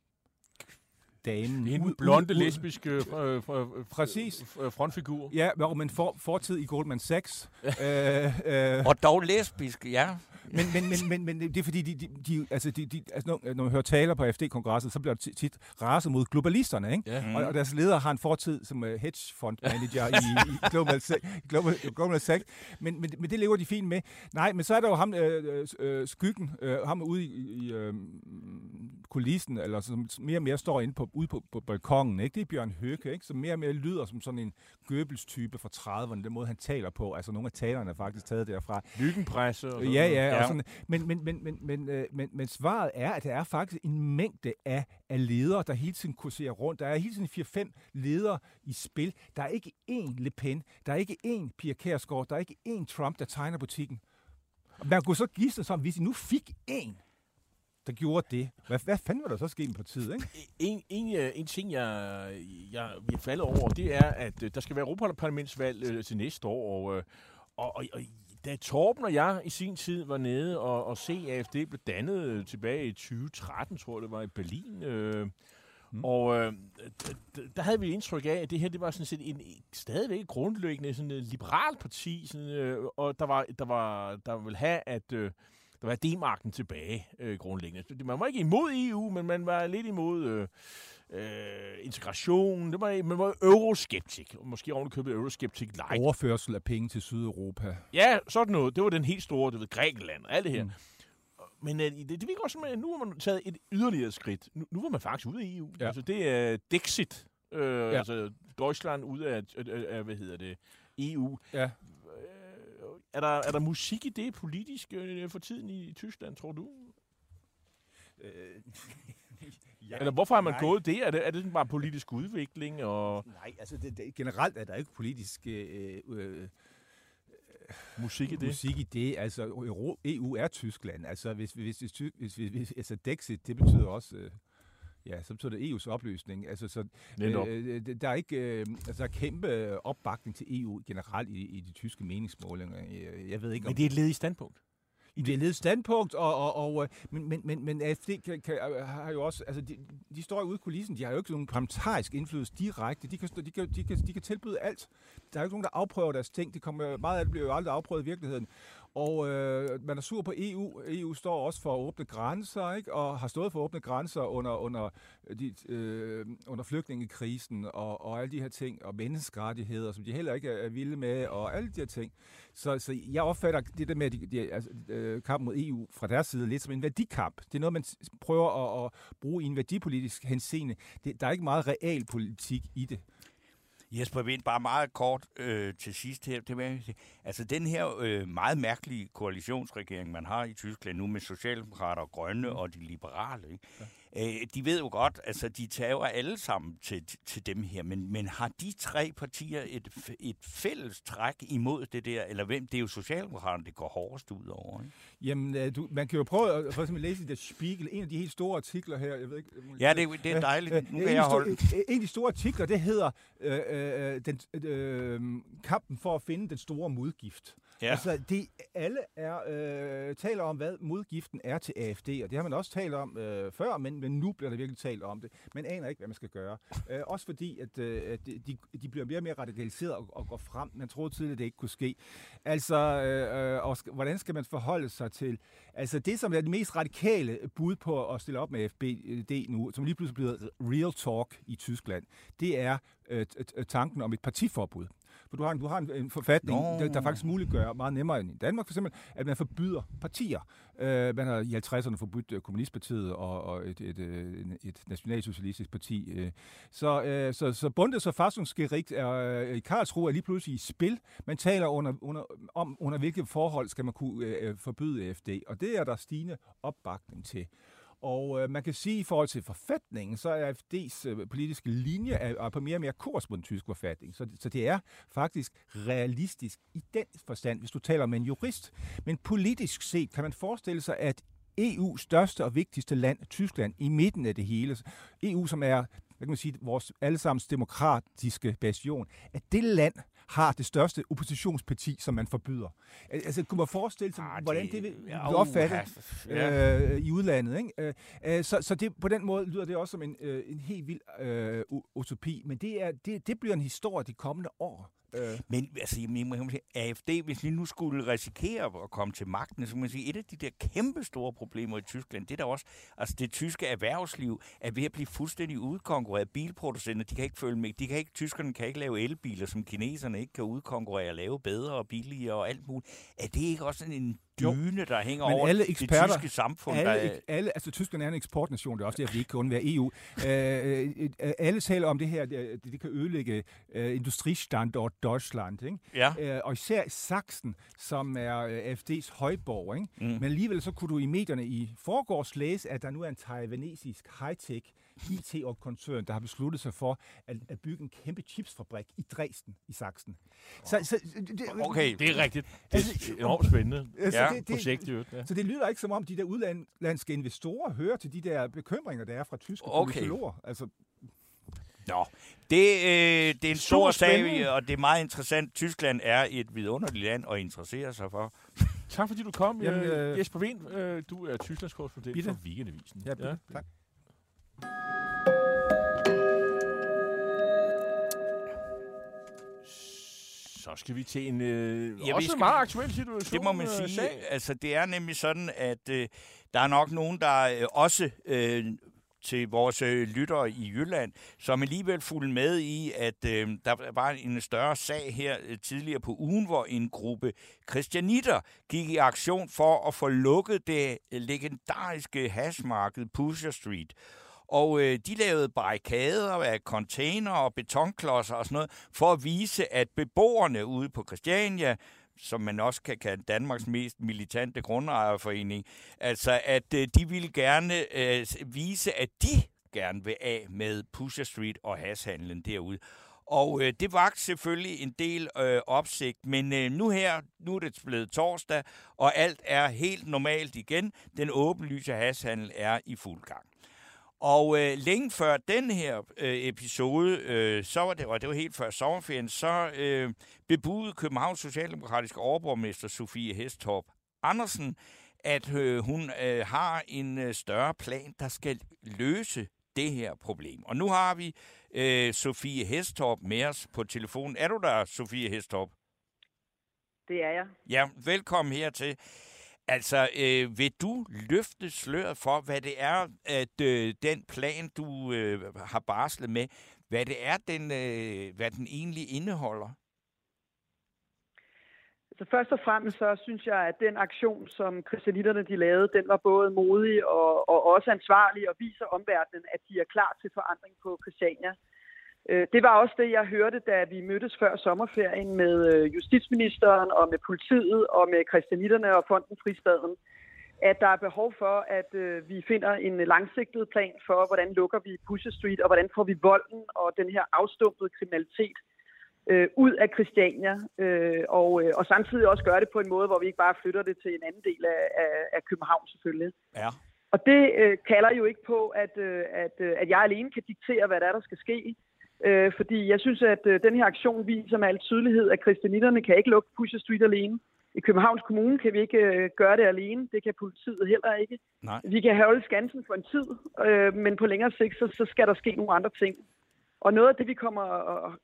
damen. Det er ud- en blonde, lesbiske øh, øh, øh, Præcis. øh, frontfigur. Ja, men for, fortid i Goldman Sachs. øh, øh, Og dog lesbisk, ja. Men, men, men, men, men det er fordi, de, de, de, altså, de, de, altså, når, når man hører taler på FD-kongresset, så bliver der tit, tit raset mod globalisterne, ikke? Ja. Mm. Og, og deres leder har en fortid som uh, hedgefondmanager i, i Global, Global, Global Sachs. Men, men, men det lever de fint med. Nej, men så er der jo ham, øh, øh, skyggen, øh, ham ude i, i øh, kulissen, eller som mere og mere står inde på, ude på, på balkongen, ikke? Det er Bjørn Høke, ikke? Som mere og mere lyder som sådan en Goebbels-type fra 30'erne, den måde han taler på. Altså nogle af talerne er faktisk taget derfra. Lykkenpresse. Og sådan Ja, ja, Ja. og sådan, men, men, men, men, men, øh, men, men svaret er, at der er faktisk en mængde af, af ledere, der hele tiden kurserer rundt. Der er hele tiden 4-5 ledere i spil. Der er ikke én Le Pen, der er ikke én Pia Kærsgaard, der er ikke én Trump, der tegner butikken. Man kunne så give sig som, hvis I nu fik én, der gjorde det. Hvad, hvad fanden var der så sket med partiet, ikke? En, en, øh, en ting, jeg, jeg vi er faldet over, det er, at øh, der skal være Europaparlamentsvalg øh, til næste år, og, og, og, og da Torben og jeg i sin tid var nede og, og se AFD blev dannet øh, tilbage i 2013, tror jeg det var, i Berlin, øh, Mm. Og øh, der havde vi indtryk af, at det her det var sådan set en, stadigvæk grundlæggende sådan en liberal parti, sådan, øh, og der var, der var der ville have, at øh, der var D-marken tilbage øh, grundlæggende. Man var ikke imod EU, men man var lidt imod øh, øh, integration. Det var, man var euroskeptik. Måske ovenikøbet euroskeptik light. Overførsel af penge til Sydeuropa. Ja, sådan noget. Det var den helt store, det ved Grækenland og alt det her. Mm. Men øh, det, det virker også, at nu har man taget et yderligere skridt. Nu, nu var man faktisk ude af EU. Ja. Altså, det er Dexit. Øh, ja. Altså, Deutschland ud af, af, af, hvad hedder det, EU. Ja. Øh, er, der, er der musik i det politisk øh, for tiden i, i Tyskland, tror du? Øh, ja, Eller hvorfor har man nej. gået det? Er det, er det bare politisk udvikling? Og... Nej, altså det, det, generelt er der ikke politisk... Øh, øh, musik i det? Musik i det. Altså, EU er Tyskland. Altså, hvis, hvis, hvis, hvis, hvis, altså Dexit, det betyder også... Øh, Ja, så betyder det EU's opløsning. Altså, så, øh, der er ikke øh, altså, der er kæmpe opbakning til EU generelt i, i de tyske meningsmålinger. Jeg ved ikke, Men det er et ledigt standpunkt. Det standpunkt, og, og, og, øh, men, men, men, men AFD kan, kan, øh, har jo også, altså de, de står ude i kulissen, de har jo ikke nogen parlamentarisk indflydelse direkte, de kan, de, kan, de, kan, de kan tilbyde alt. Der er jo ikke nogen, der afprøver deres ting, det kommer, meget af det bliver jo aldrig afprøvet i virkeligheden. Og øh, man er sur på EU. EU står også for åbne grænser, ikke? og har stået for åbne grænser under, under, øh, de, øh, under flygtningekrisen og, og alle de her ting, og menneskerettigheder, som de heller ikke er, er vilde med, og alle de her ting. Så, så jeg opfatter det der med de, de, altså, øh, kampen mod EU fra deres side lidt som en værdikamp. Det er noget, man prøver at, at bruge i en værdipolitisk henseende. Det, der er ikke meget realpolitik i det. Jesper Vind, bare meget kort øh, til sidst her. Det med, altså den her øh, meget mærkelige koalitionsregering, man har i Tyskland nu med Socialdemokrater og Grønne mm. og de liberale, ikke? Ja. Øh, de ved jo godt, altså de tager alle sammen til, til dem her, men, men har de tre partier et, et fælles træk imod det der, eller hvem? Det er jo Socialdemokraterne, det går hårdest ud over, ikke? Jamen, øh, du, man kan jo prøve at for eksempel læse i The Spiegel, en af de helt store artikler her, jeg ved ikke... Ja, det, det er dejligt, nu kan jeg holde En af de store artikler, det hedder øh, øh, den, øh, kampen for at finde den store modgift. Ja. Altså, de alle er, øh, taler om, hvad modgiften er til AFD, og det har man også talt om øh, før, men, men nu bliver der virkelig talt om det. Man aner ikke, hvad man skal gøre. Øh, også fordi, at, øh, de, de bliver mere og mere radikaliseret og, og går frem. Man troede tidligere, det ikke kunne ske. Altså, øh, øh og hvordan skal man forholde sig til... Altså, det, som er det mest radikale bud på at stille op med FBD nu, som lige pludselig bliver real talk i Tyskland, det er øh, tanken om et partiforbud. For du har en, du har en, en forfatning, der, der faktisk muliggør meget nemmere end i Danmark for eksempel, at man forbyder partier. Uh, man har i 50'erne forbudt uh, Kommunistpartiet og, og et, et, et, øh, et nationalsocialistisk parti. Uh, så, uh, så, så Bundes- og Fassungsgericht er uh, i Karlsruhe er lige pludselig i spil. Man taler under, under, om, under hvilke forhold skal man kunne uh, forbyde FD, og det er der stigende opbakning til. Og øh, man kan sige, i forhold til forfatningen, så er AFD's øh, politiske linje er, er på mere og mere kurs mod den tyske forfatning. Så, så det er faktisk realistisk i den forstand, hvis du taler med en jurist. Men politisk set kan man forestille sig, at EU's største og vigtigste land, Tyskland, i midten af det hele, EU som er hvad kan man sige, vores allesammens demokratiske bastion, at det land har det største oppositionsparti, som man forbyder. Altså, kunne man forestille sig, ah, hvordan det vil blive opfattet ja. øh, i udlandet? Ikke? Øh, øh, så så det, på den måde lyder det også som en, øh, en helt vild øh, utopi, men det, er, det, det bliver en historie de kommende år. Øh. Men altså, jeg må sige, AFD, hvis de nu skulle risikere at komme til magten, så må man sige, et af de der kæmpe store problemer i Tyskland, det er der også, altså det tyske erhvervsliv er ved at blive fuldstændig udkonkurreret. Bilproducenter, de kan ikke følge med. De kan ikke, tyskerne kan ikke lave elbiler, som kineserne ikke kan udkonkurrere og lave bedre og billigere og alt muligt. Er det ikke også en dyne, der hænger Men over alle eksperter, det tyske samfund. Alle, der, alle, altså, Tyskland er en eksportnation, det er også derfor, vi ikke kan undvære EU. øh, øh, alle taler om det her, det, det kan ødelægge øh, industristandort Deutschland. Ikke? Ja. Øh, og især Sachsen, som er øh, FD's højborg. Ikke? Mm. Men alligevel så kunne du i medierne i forgårs læse, at der nu er en taiwanesisk high-tech IT-koncern, der har besluttet sig for at, at bygge en kæmpe chipsfabrik i Dresden i Sachsen. Wow. Så, så, det, okay, det er rigtigt. Det er altså, enormt spændende altså, ja, det, det, projekt. Jo, ja. Så det lyder ikke som om, de der udlandske investorer hører til de der bekymringer, der er fra tyske okay. politologer. Altså, Nå, det, øh, det er en stor sag, og det er meget interessant. Tyskland er et vidunderligt land at interessere sig for. Tak fordi du kom, Jamen, øh, Jesper Vind. Øh, du er Tysklands korrespondent for Weekendavisen. Ja, ja. tak. Så skal vi til en øh, ja, også skal, meget aktuel situation. Det må man øh, sige. Sag. Altså, det er nemlig sådan, at øh, der er nok nogen, der øh, også øh, til vores øh, lyttere i Jylland, som alligevel fulgte med i, at øh, der var en større sag her øh, tidligere på ugen, hvor en gruppe christianitter gik i aktion for at få lukket det øh, legendariske hashmarked Pusher Street. Og øh, de lavede barrikader af container og betonklodser og sådan noget, for at vise, at beboerne ude på Christiania, som man også kan kalde Danmarks mest militante grundejerforening, altså at øh, de ville gerne øh, vise, at de gerne vil af med Pusher Street og hashandlen derude. Og øh, det vagt selvfølgelig en del øh, opsigt, men øh, nu her, nu er det blevet torsdag, og alt er helt normalt igen. Den åbenlyse hashandel er i fuld gang. Og øh, længe før den her øh, episode, øh, så var det, og det var helt før sommerferien, så øh, bebudede Københavns Socialdemokratiske overborgmester Sofie Hestorp Andersen, at øh, hun øh, har en øh, større plan, der skal løse det her problem. Og nu har vi øh, Sofie Hestorp med os på telefonen. Er du der, Sofie Hestorp? Det er jeg. Ja, velkommen hertil. Altså, øh, vil du løfte sløret for, hvad det er, at øh, den plan, du øh, har barslet med, hvad det er, den, øh, hvad den egentlig indeholder? Så først og fremmest så synes jeg, at den aktion, som christianitterne de lavede, den var både modig og, og også ansvarlig og viser omverdenen, at de er klar til forandring på Christiania. Øh, det var også det, jeg hørte, da vi mødtes før sommerferien med øh, justitsministeren og med politiet og med christianitterne og Fonden Fristaden, at der er behov for, at øh, vi finder en langsigtet plan for, hvordan lukker vi Pusher Street, og hvordan får vi volden og den her afstumpede kriminalitet øh, ud af Christiania, øh, og, øh, og samtidig også gøre det på en måde, hvor vi ikke bare flytter det til en anden del af, af, af København selvfølgelig. Ja. Og det øh, kalder jo ikke på, at, øh, at, øh, at jeg alene kan diktere, hvad der er, der skal ske. Øh, fordi jeg synes, at øh, den her aktion viser med al tydelighed, at kristianitterne kan ikke lukke Pusher Street alene. I Københavns Kommune kan vi ikke øh, gøre det alene. Det kan politiet heller ikke. Nej. Vi kan holde skansen for en tid, øh, men på længere sigt, så, så skal der ske nogle andre ting. Og noget af det, vi kommer,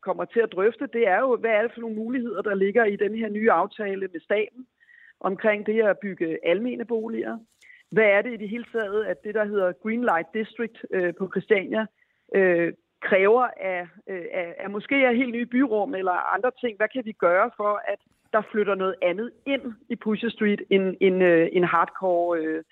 kommer til at drøfte, det er jo, hvad er det for nogle muligheder, der ligger i den her nye aftale med staten omkring det at bygge almene boliger. Hvad er det i det hele taget, at det, der hedder Green Light District øh, på Christiania, øh, kræver af, øh, af, af måske af helt nye byrum eller andre ting. Hvad kan vi gøre for, at der flytter noget andet ind i Pusher Street end, end, øh, en hardcore øh,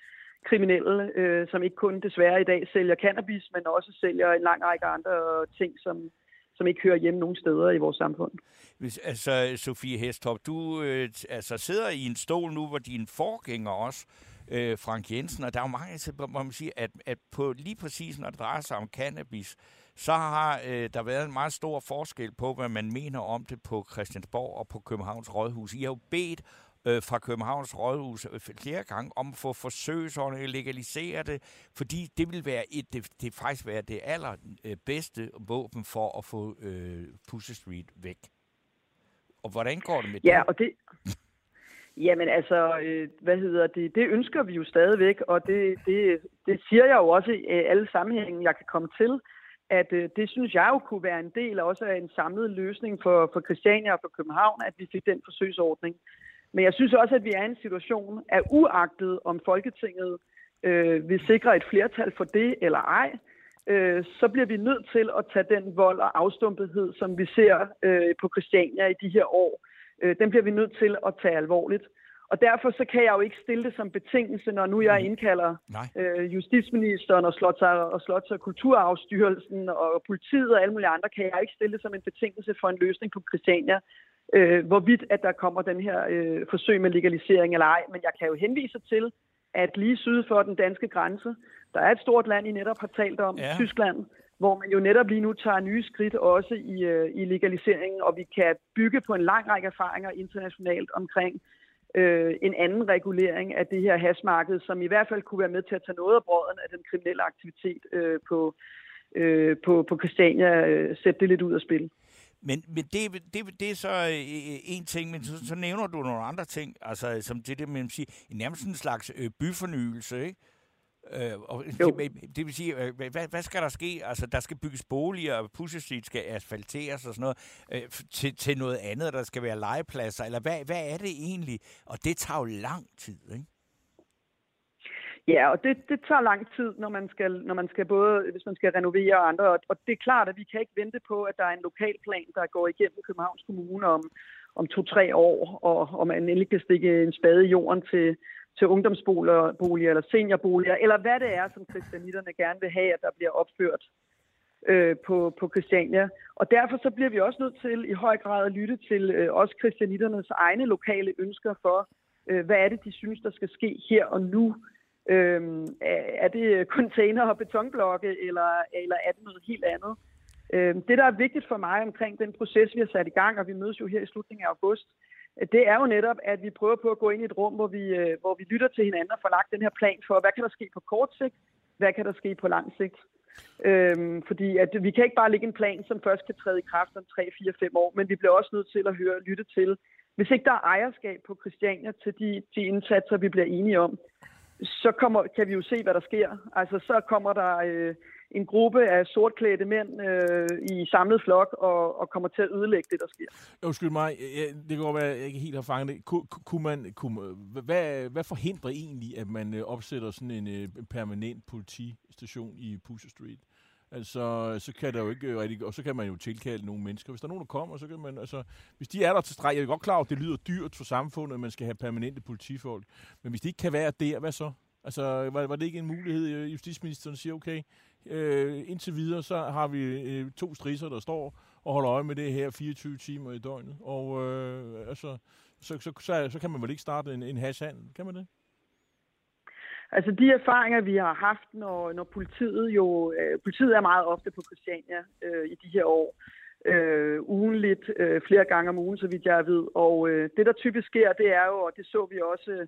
kriminelle, øh, som ikke kun desværre i dag sælger cannabis, men også sælger en lang række andre ting, som, som ikke hører hjemme nogen steder i vores samfund. Hvis, altså, Sofie Hestorp, du øh, altså, sidder i en stol nu, hvor din forgænger også, øh, Frank Jensen, og der er jo mange, altså, hvor man siger, at, at på lige præcis, når det drejer sig om cannabis, så har øh, der været en meget stor forskel på, hvad man mener om det på Christiansborg og på Københavns Rådhus. I har jo bedt øh, fra Københavns Rådhus øh, flere gange om at få forsøgsordninger, legalisere det, fordi det vil være et, det, det faktisk være det aller øh, våben for at få øh, Pusher Street væk. Og hvordan går det med Ja, det? og det... <laughs> Jamen altså, øh, hvad hedder det? Det ønsker vi jo stadigvæk, og det, det, det siger jeg jo også i alle sammenhænge, jeg kan komme til, at øh, det synes jeg jo kunne være en del også af en samlet løsning for, for Christiania og for København, at vi fik den forsøgsordning. Men jeg synes også, at vi er i en situation, at uagtet om Folketinget øh, vil sikre et flertal for det eller ej, øh, så bliver vi nødt til at tage den vold og afstumpethed, som vi ser øh, på Christiania i de her år, øh, den bliver vi nødt til at tage alvorligt. Og derfor så kan jeg jo ikke stille det som betingelse, når nu jeg indkalder Nej. øh, justitsministeren og Slots- og, Slots- og Kulturarvsstyrelsen og politiet og alle mulige andre, kan jeg ikke stille det som en betingelse for en løsning på Christiania, øh, hvorvidt at der kommer den her øh, forsøg med legalisering eller ej. Men jeg kan jo henvise til, at lige syd for den danske grænse, der er et stort land, I netop har talt om, Ja. ja. Tyskland, hvor man jo netop lige nu tager nye skridt også i, øh, i legaliseringen, og vi kan bygge på en lang række erfaringer internationalt omkring øh, en anden regulering af det her hasmarked, som i hvert fald kunne være med til at tage noget af brøden af den kriminelle aktivitet øh, på, øh, på, på Christiania, øh, sætte det lidt ud af spil. Men, men det, det, det er så øh, en ting, men så, så nævner du nogle andre ting, altså som det der med at sige, nærmest en slags øh, byfornyelse, ikke? Øh, og det, det vil sige, øh, hvad, hvad skal der ske? Altså, der skal bygges boliger, og Pusher Street skal asfalteres og sådan noget, øh, til, til noget andet, der skal være legepladser, eller hvad, hvad er det egentlig? Og det tager jo lang tid, ikke? Ja, og det, det tager lang tid, når man skal, når man skal både, hvis man skal renovere og andre. Og, og det er klart, at vi kan ikke vente på, at der er en lokalplan, der går igennem Københavns Kommune om, om to-tre år, og, og man endelig kan stikke en spade i jorden til, til ungdomsboliger eller seniorboliger, eller hvad det er, som kristianitterne gerne vil have, at der bliver opført øh, på, på Christiania. Og derfor så bliver vi også nødt til i høj grad at lytte til øh, også kristianitternes egne lokale ønsker for, øh, hvad er det, de synes, der skal ske her og nu. Øh, er det container og betonblokke, eller, eller er det noget helt andet? Øh, det, der er vigtigt for mig omkring den proces, vi har sat i gang, og vi mødes jo her i slutningen af august, øh, det er jo netop, at vi prøver på at gå ind i et rum, hvor vi, øh, hvor vi lytter til hinanden og får lagt den her plan for, hvad kan der ske på kort sigt, hvad kan der ske på lang sigt. Øhm, fordi at vi kan ikke bare lægge en plan, som først kan træde i kraft om 3, 4, 5 år, men vi bliver også nødt til at høre lytte til, hvis ikke der er ejerskab på Christiania til de, de indsatser, vi bliver enige om, så kommer, kan vi jo se, hvad der sker. Altså, så kommer der øh, en gruppe af sortklædte mænd øh, i samlet flok og, og kommer til at ødelægge det, der sker. Undskyld mig, jeg, det kan godt være, at jeg ikke helt har fanget det. Ku- Kunne man, kunne, hvad, hvad forhindrer egentlig, at man øh, opsætter sådan en øh, permanent politistation i Pusher Street? Altså, så kan der jo ikke øh, rigtig, og så kan man jo tilkalde nogle mennesker. Hvis der er nogen, der kommer, så kan man, altså, hvis de er der til streg, jeg er godt klar over, at det lyder dyrt for samfundet, at man skal have permanente politifolk. Men hvis de ikke kan være der, hvad så? Altså, var, var det ikke en mulighed, justitsministeren siger, okay, øh, indtil videre, så har vi øh, to strisser, der står og holder øje med det her 24 timer i døgnet. Og øh, altså, så, så, så, så kan man vel ikke starte en, en hashhandel, kan man det? Altså de erfaringer, vi har haft, når, når politiet jo... Øh, politiet er meget ofte på Christiania øh, i de her år. Øh, ugenligt, øh, flere gange om ugen, så vidt jeg ved. Og øh, det, der typisk sker, det er jo, og det så vi også øh,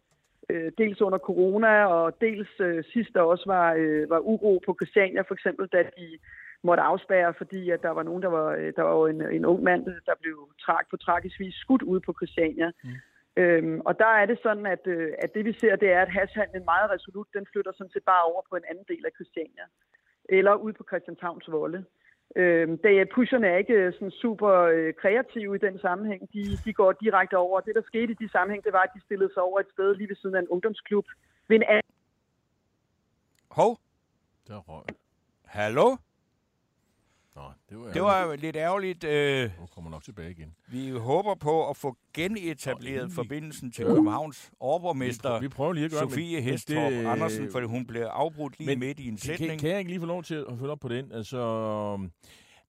dels under corona, og dels øh, sidst der også var, øh, var uro på Christiania, for eksempel, da de måtte afspærre, fordi at der var nogen, der var, øh, der var en, en ung mand, der blev trak på tragisk vis skudt ud på Christiania. Mm. Øhm, og der er det sådan, at, øh, at det vi ser, det er, at hashhandlen meget resolut, den flytter sådan set bare over på en anden del af Christiania. Eller ud på Christianshavns Volde. Øhm, det, pusherne er ikke øh, sådan super øh, kreative i den sammenhæng. De, de går direkte over. Det, der skete i de sammenhæng, det var, at de stillede sig over et sted lige ved siden af en ungdomsklub. Ved en anden Hov, Der røg. hallo? Nå, det var, Det var jo lidt ærgerligt. Øh, Nu kommer nok tilbage igen. vi håber på at få genetableret endelig. forbindelsen til Københavns overborgmester Vi prøver lige at gøre Sofie Hestorp det- Andersen, fordi hun blev afbrudt lige Men midt i en Kan, sætning. kan jeg ikke lige få lov til at følge op på den? Altså,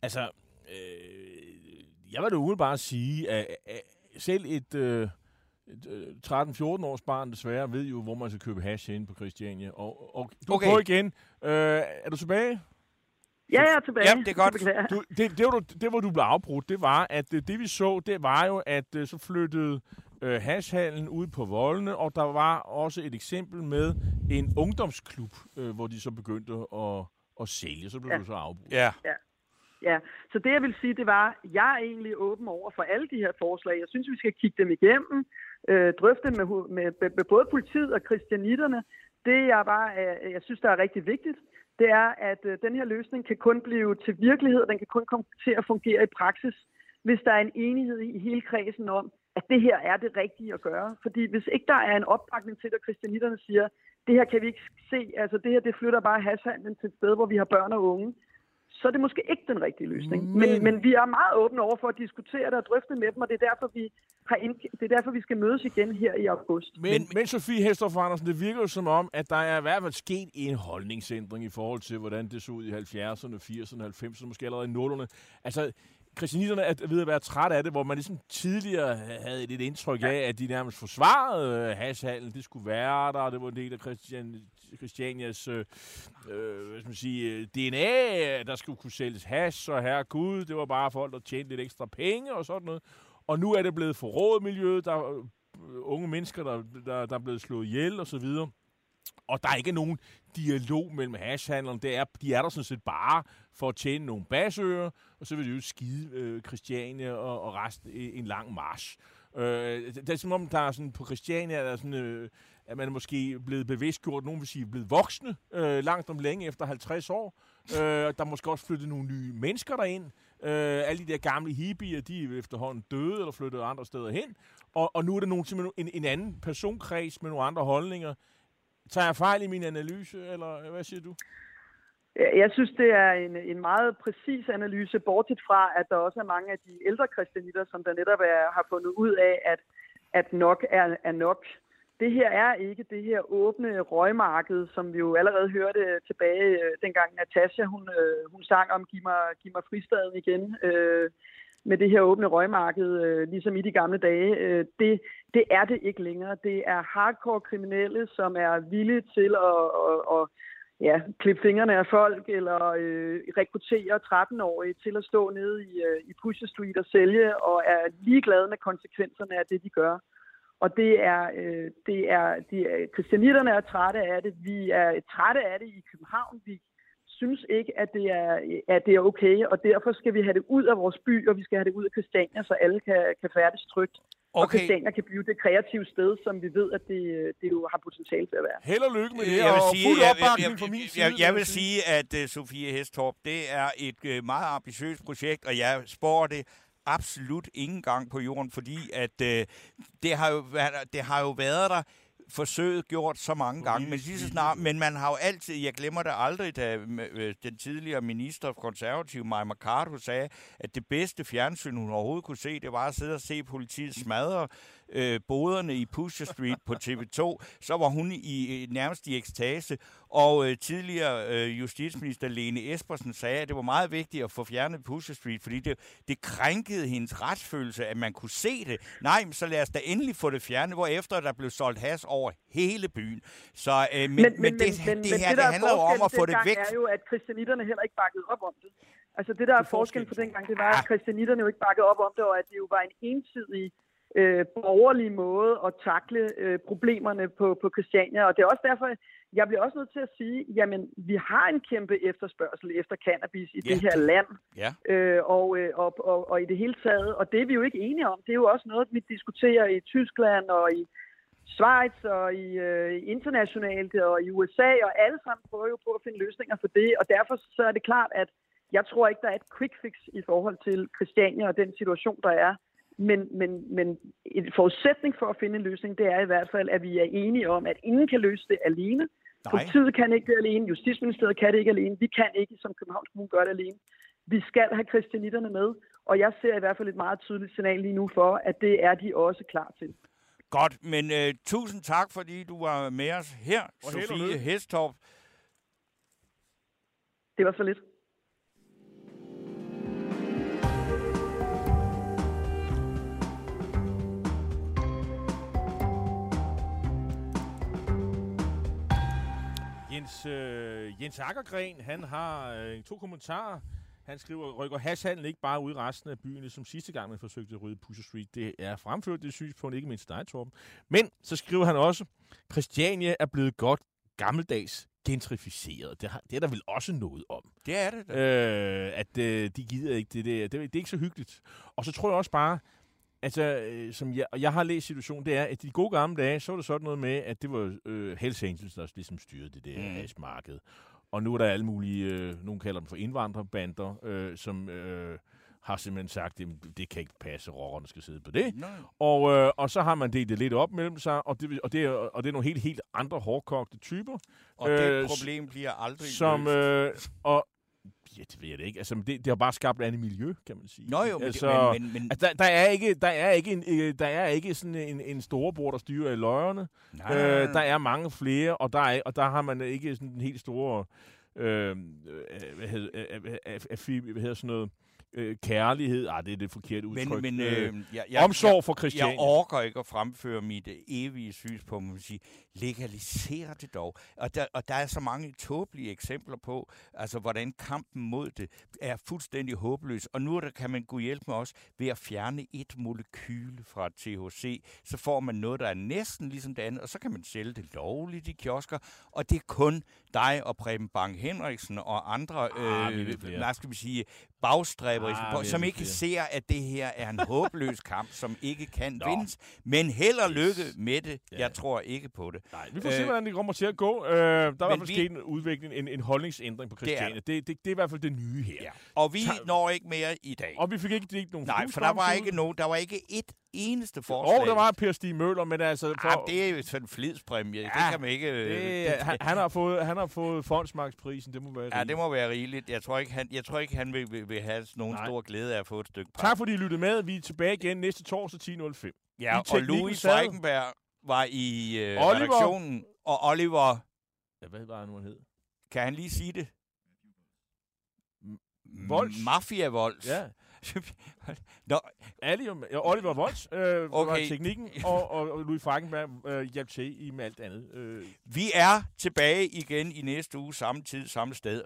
altså øh, jeg vil da umiddelbart sige, at, at selv et, øh, et øh, 13-14 års barn desværre ved jo, hvor man skal købe hash ind på Christiania. Og, og du okay. på igen. Øh, er du tilbage? Ja, jeg er tilbage. Ja, det er godt. Du, det, det, hvor du, det, hvor du blev afbrudt, det var, at øh, det vi så, det var jo, at øh, så flyttede øh, hashhallen ud på voldene, og der var også et eksempel med en ungdomsklub, øh, hvor de så begyndte at, at sælge. Så blev Ja. du så afbrudt. Ja, Ja, så det jeg vil sige, det var, jeg er egentlig åben over for alle de her forslag. Jeg synes, vi skal kigge dem igennem, øh, drøfte dem med, med, med, med både politiet og kristianitterne. Det jeg bare, øh, jeg synes, der er rigtig vigtigt, det er, at øh, den her løsning kan kun blive til virkelighed, og den kan kun komme til at fungere i praksis, hvis der er en enighed i hele kredsen om, at det her er det rigtige at gøre. Fordi hvis ikke der er en opbakning til at kristianitterne siger, det her kan vi ikke se, altså det her det flytter bare hashandlen til et sted, hvor vi har børn og unge, så er det måske ikke den rigtige løsning. Men, Men- men, vi er meget åbne over for at diskutere det og drøfte med dem, og det er derfor, vi, har indk- det er derfor, vi skal mødes igen her i august. Men, men, men Sofie Hestorff Andersen, det virker jo som om, at der er i hvert fald sket en holdningsændring i forhold til, hvordan det så ud i 70'erne, 80'erne, 90'erne, måske allerede i 0'erne. Altså, Christianitterne er ved at være træt af det, hvor man ligesom tidligere havde et indtryk af, at de nærmest forsvarede øh, hashhallen. Det skulle være der, og det var en del af Christian, Christianias øh, øh, hvad skal man sige, øh, DNA. Der skulle kunne sælges hash, og herre Gud, det var bare folk, der tjente lidt ekstra penge og sådan noget. Og nu er det blevet forrådet miljøet. Der er unge mennesker, der, der, der er blevet slået ihjel og så videre. Og der er ikke nogen dialog mellem hashhandlerne. Det er, de er der sådan set bare for at tjene nogle basører, og så vil de jo skide øh, Christiania og, og resten i en lang march. Øh, det, er som om, der er sådan, på Christiania, der er sådan, øh, at man er måske blevet bevidstgjort, nogen vil sige blevet voksne, øh, langt om længe efter 50 år. Øh, der er måske også flyttet nogle nye mennesker derind. Øh, alle de der gamle hippier, de er efterhånden døde eller flyttet andre steder hen. Og, og nu er der nogen, simpelthen en, en anden personkreds med nogle andre holdninger. Tager jeg fejl i min analyse, eller hvad siger du? Jeg synes, det er en, en meget præcis analyse, bortset fra, at der også er mange af de ældre kristianitter, som der netop er, har fundet ud af, at, at nok er, er nok. Det her er ikke det her åbne røgmarked, som vi jo allerede hørte tilbage, øh, dengang Natasha hun, øh, hun sang om Giv mig, giv mig fristaden igen. Øh, med det her åbne røgmarked, øh, ligesom i de gamle dage, øh, det, det er det ikke længere. Det er hardcore kriminelle, som er villige til at, at, at ja, klippe fingrene af folk, eller øh, rekruttere 13-årige til at stå nede i, øh, i Pusher Street og sælge, og er ligeglade med konsekvenserne af det, de gør. Og det er, øh, det er, de, kristianitterne er trætte af det. Vi er trætte af det i København. Vi synes ikke, at det, er, at det er okay, og derfor skal vi have det ud af vores by, og vi skal have det ud af Christiania, så alle kan, kan færdes trygt. Okay. Og Christiania kan blive det kreative sted, som vi ved, at det, det jo har potentiale til at være. Held og lykke med det, jeg vil og sige, fuld jeg, opbakning jeg, fra min side. jeg, jeg vil vil sige, at uh, Sofie Hestorp, det er et uh, meget ambitiøst projekt, og jeg spår det absolut ingen gang på jorden, fordi at uh, det, har jo været, det har jo været der forsøget gjort så mange gange, men lige så snart, men man har jo altid, jeg glemmer det aldrig, da øh, den tidligere minister for konservativ, Maja Mercado, sagde, at det bedste fjernsyn, hun overhovedet kunne se, det var at sidde og se politiet smadre øh, boderne i Pusher Street på <laughs> TV2, så var hun i nærmest i ekstase. Og øh, tidligere øh, justitsminister Lene Espersen sagde, at det var meget vigtigt at få fjernet Pusher Street, fordi det, det krænkede hendes retsfølelse, at man kunne se det. Nej, men så lad os da endelig få det fjernet, hvor efter der blev solgt has over hele byen. Så, øh, men, men, men, det, men, det, det her, det handler jo om at få det væk. er jo, at kristianitterne heller ikke bakkede op om det. Altså det, der er forskellen på dengang, det var, at kristianitterne jo ikke bakkede op om det, og at det jo var en ensidig øh, borgerlig måde at takle øh, problemerne på, på Christiania. Og det er også derfor, jeg bliver også nødt til at sige, jamen, vi har en kæmpe efterspørgsel efter cannabis i ja. det her land. Ja. Øh, og, øh, og, og, og i det hele taget. Og det er vi jo ikke enige om. Det er jo også noget, vi diskuterer i Tyskland og i Schweiz og i øh, internationalt og i USA, og alle sammen prøver jo på at finde løsninger for det. Og derfor så er det klart, at jeg tror ikke, der er et quick fix i forhold til Christiania og den situation, der er. Men, men, men en forudsætning for at finde en løsning, det er i hvert fald, at vi er enige om, at ingen kan løse det alene. Nej. Politiet kan ikke det alene, Justitsministeriet kan det ikke alene, vi kan ikke, som Københavns Kommune gør det alene. Vi skal have kristianitterne med, og jeg ser i hvert fald et meget tydeligt signal lige nu for, at det er de også klar til. Godt, men uh, tusind tak, fordi du var med os her, og Sofie Hestorp. Det var så lidt. Jens, øh, Jens Akkergren, han har øh, to kommentarer. Han skriver, rykker hashhandel ikke bare ud i resten af byen, som sidste gang man forsøgte at rydde Pusher Street. Det er fremført det synspunkt, ikke mindst dig, Torben. Men så skriver han også, Christiania er blevet godt gammeldags gentrificeret. Det, har, det er der vel også noget om. Det er det da. Øh, at øh, de gider ikke det der. Det, det er ikke så hyggeligt. Og så tror jeg også bare, Altså, øh, som jeg, jeg har læst situationen, det er, at de gode gamle dage, så var det sådan noget med, at det var øh, Hells Angels, der ligesom styrede det der mm. marked. Og nu er der alle mulige, øh, nogen kalder dem for indvandrerbander, øh, som øh, har simpelthen sagt, at det kan ikke passe, rockerne skal sidde på det. Og, øh, og så har man delt det lidt op mellem sig, og det, og det, er, og det er nogle helt, helt andre hårdkogte typer. Og øh, det problem bliver aldrig som, øh, og, Ja, det ved jeg det ikke. Altså, det, det har bare skabt et andet miljø, kan man sige. Nå jo, men, altså, men, men, men... Altså, der, der, er ikke, der er ikke, en, øh, der er ikke sådan en, en storebror, der styrer i løjerne. Øh, der er mange flere, og der, er, og der har man ikke sådan en helt store... Øh, hvad, hedder, hvad hedder sådan noget øh, kærlighed. Ah, det er det forkerte udtryk. Men, men, øh, jeg, jeg, Omsorg for Christian. Jeg orker ikke at fremføre mit øh, evige synspunkt, man sige, legalisere det dog. Og der, og der er så mange tåbelige eksempler på, altså hvordan kampen mod det er fuldstændig håbløs. Og nu der kan man gå hjælp med os ved at fjerne et molekyle fra THC. Så får man noget, der er næsten ligesom det andet, og så kan man sælge det lovligt i kiosker. Og det er kun dig og Preben Bang Henriksen og andre, ah, øh, hvad skal vi sige, bagstræber Ah, som ikke ser, at det her er en håbløs kamp, som ikke kan Nå. vindes. Men held og lykke med det. Ja. Jeg tror ikke på det. Nej, vi får se, Øh, hvordan det kommer til at gå. Øh, der er i hvert fald vi- sket en udvikling, en, en holdningsændring på Christiania. Det, det, det, det er i hvert fald det nye her. Ja. Og vi Så- når ikke mere i dag. Og vi fik ikke delt nogen Nej, for der var ikke nogen, der var ikke et eneste forslag. Og der var Per Stig Møller, men altså... For, Ah, det er jo sådan en flidspræmie. Ja, det kan man ikke... øh, det, han, han, har fået, han har fået fondsmarksprisen, det må være Ja, rigeligt. det må være rigeligt. Jeg tror ikke, han, jeg tror ikke, han vil, vil, vil have nogen Nej. stor glæde af at få et stykke pap. Tak fordi I lyttede med. Vi er tilbage igen næste torsdag 10.05. Ja, I og Louis Freikenberg var i øh, Oliver. redaktionen, og Oliver, Ja, hvad var det nu, han hed? kan han lige sige det? Volds. Mafia Volds. Ja, Nå, ja, Oliver Volds øh, okay. var teknikken, og, og, og Louis Frankenberg øh, hjalp til i med alt andet. Øh, vi er tilbage igen i næste uge, samme tid, samme sted.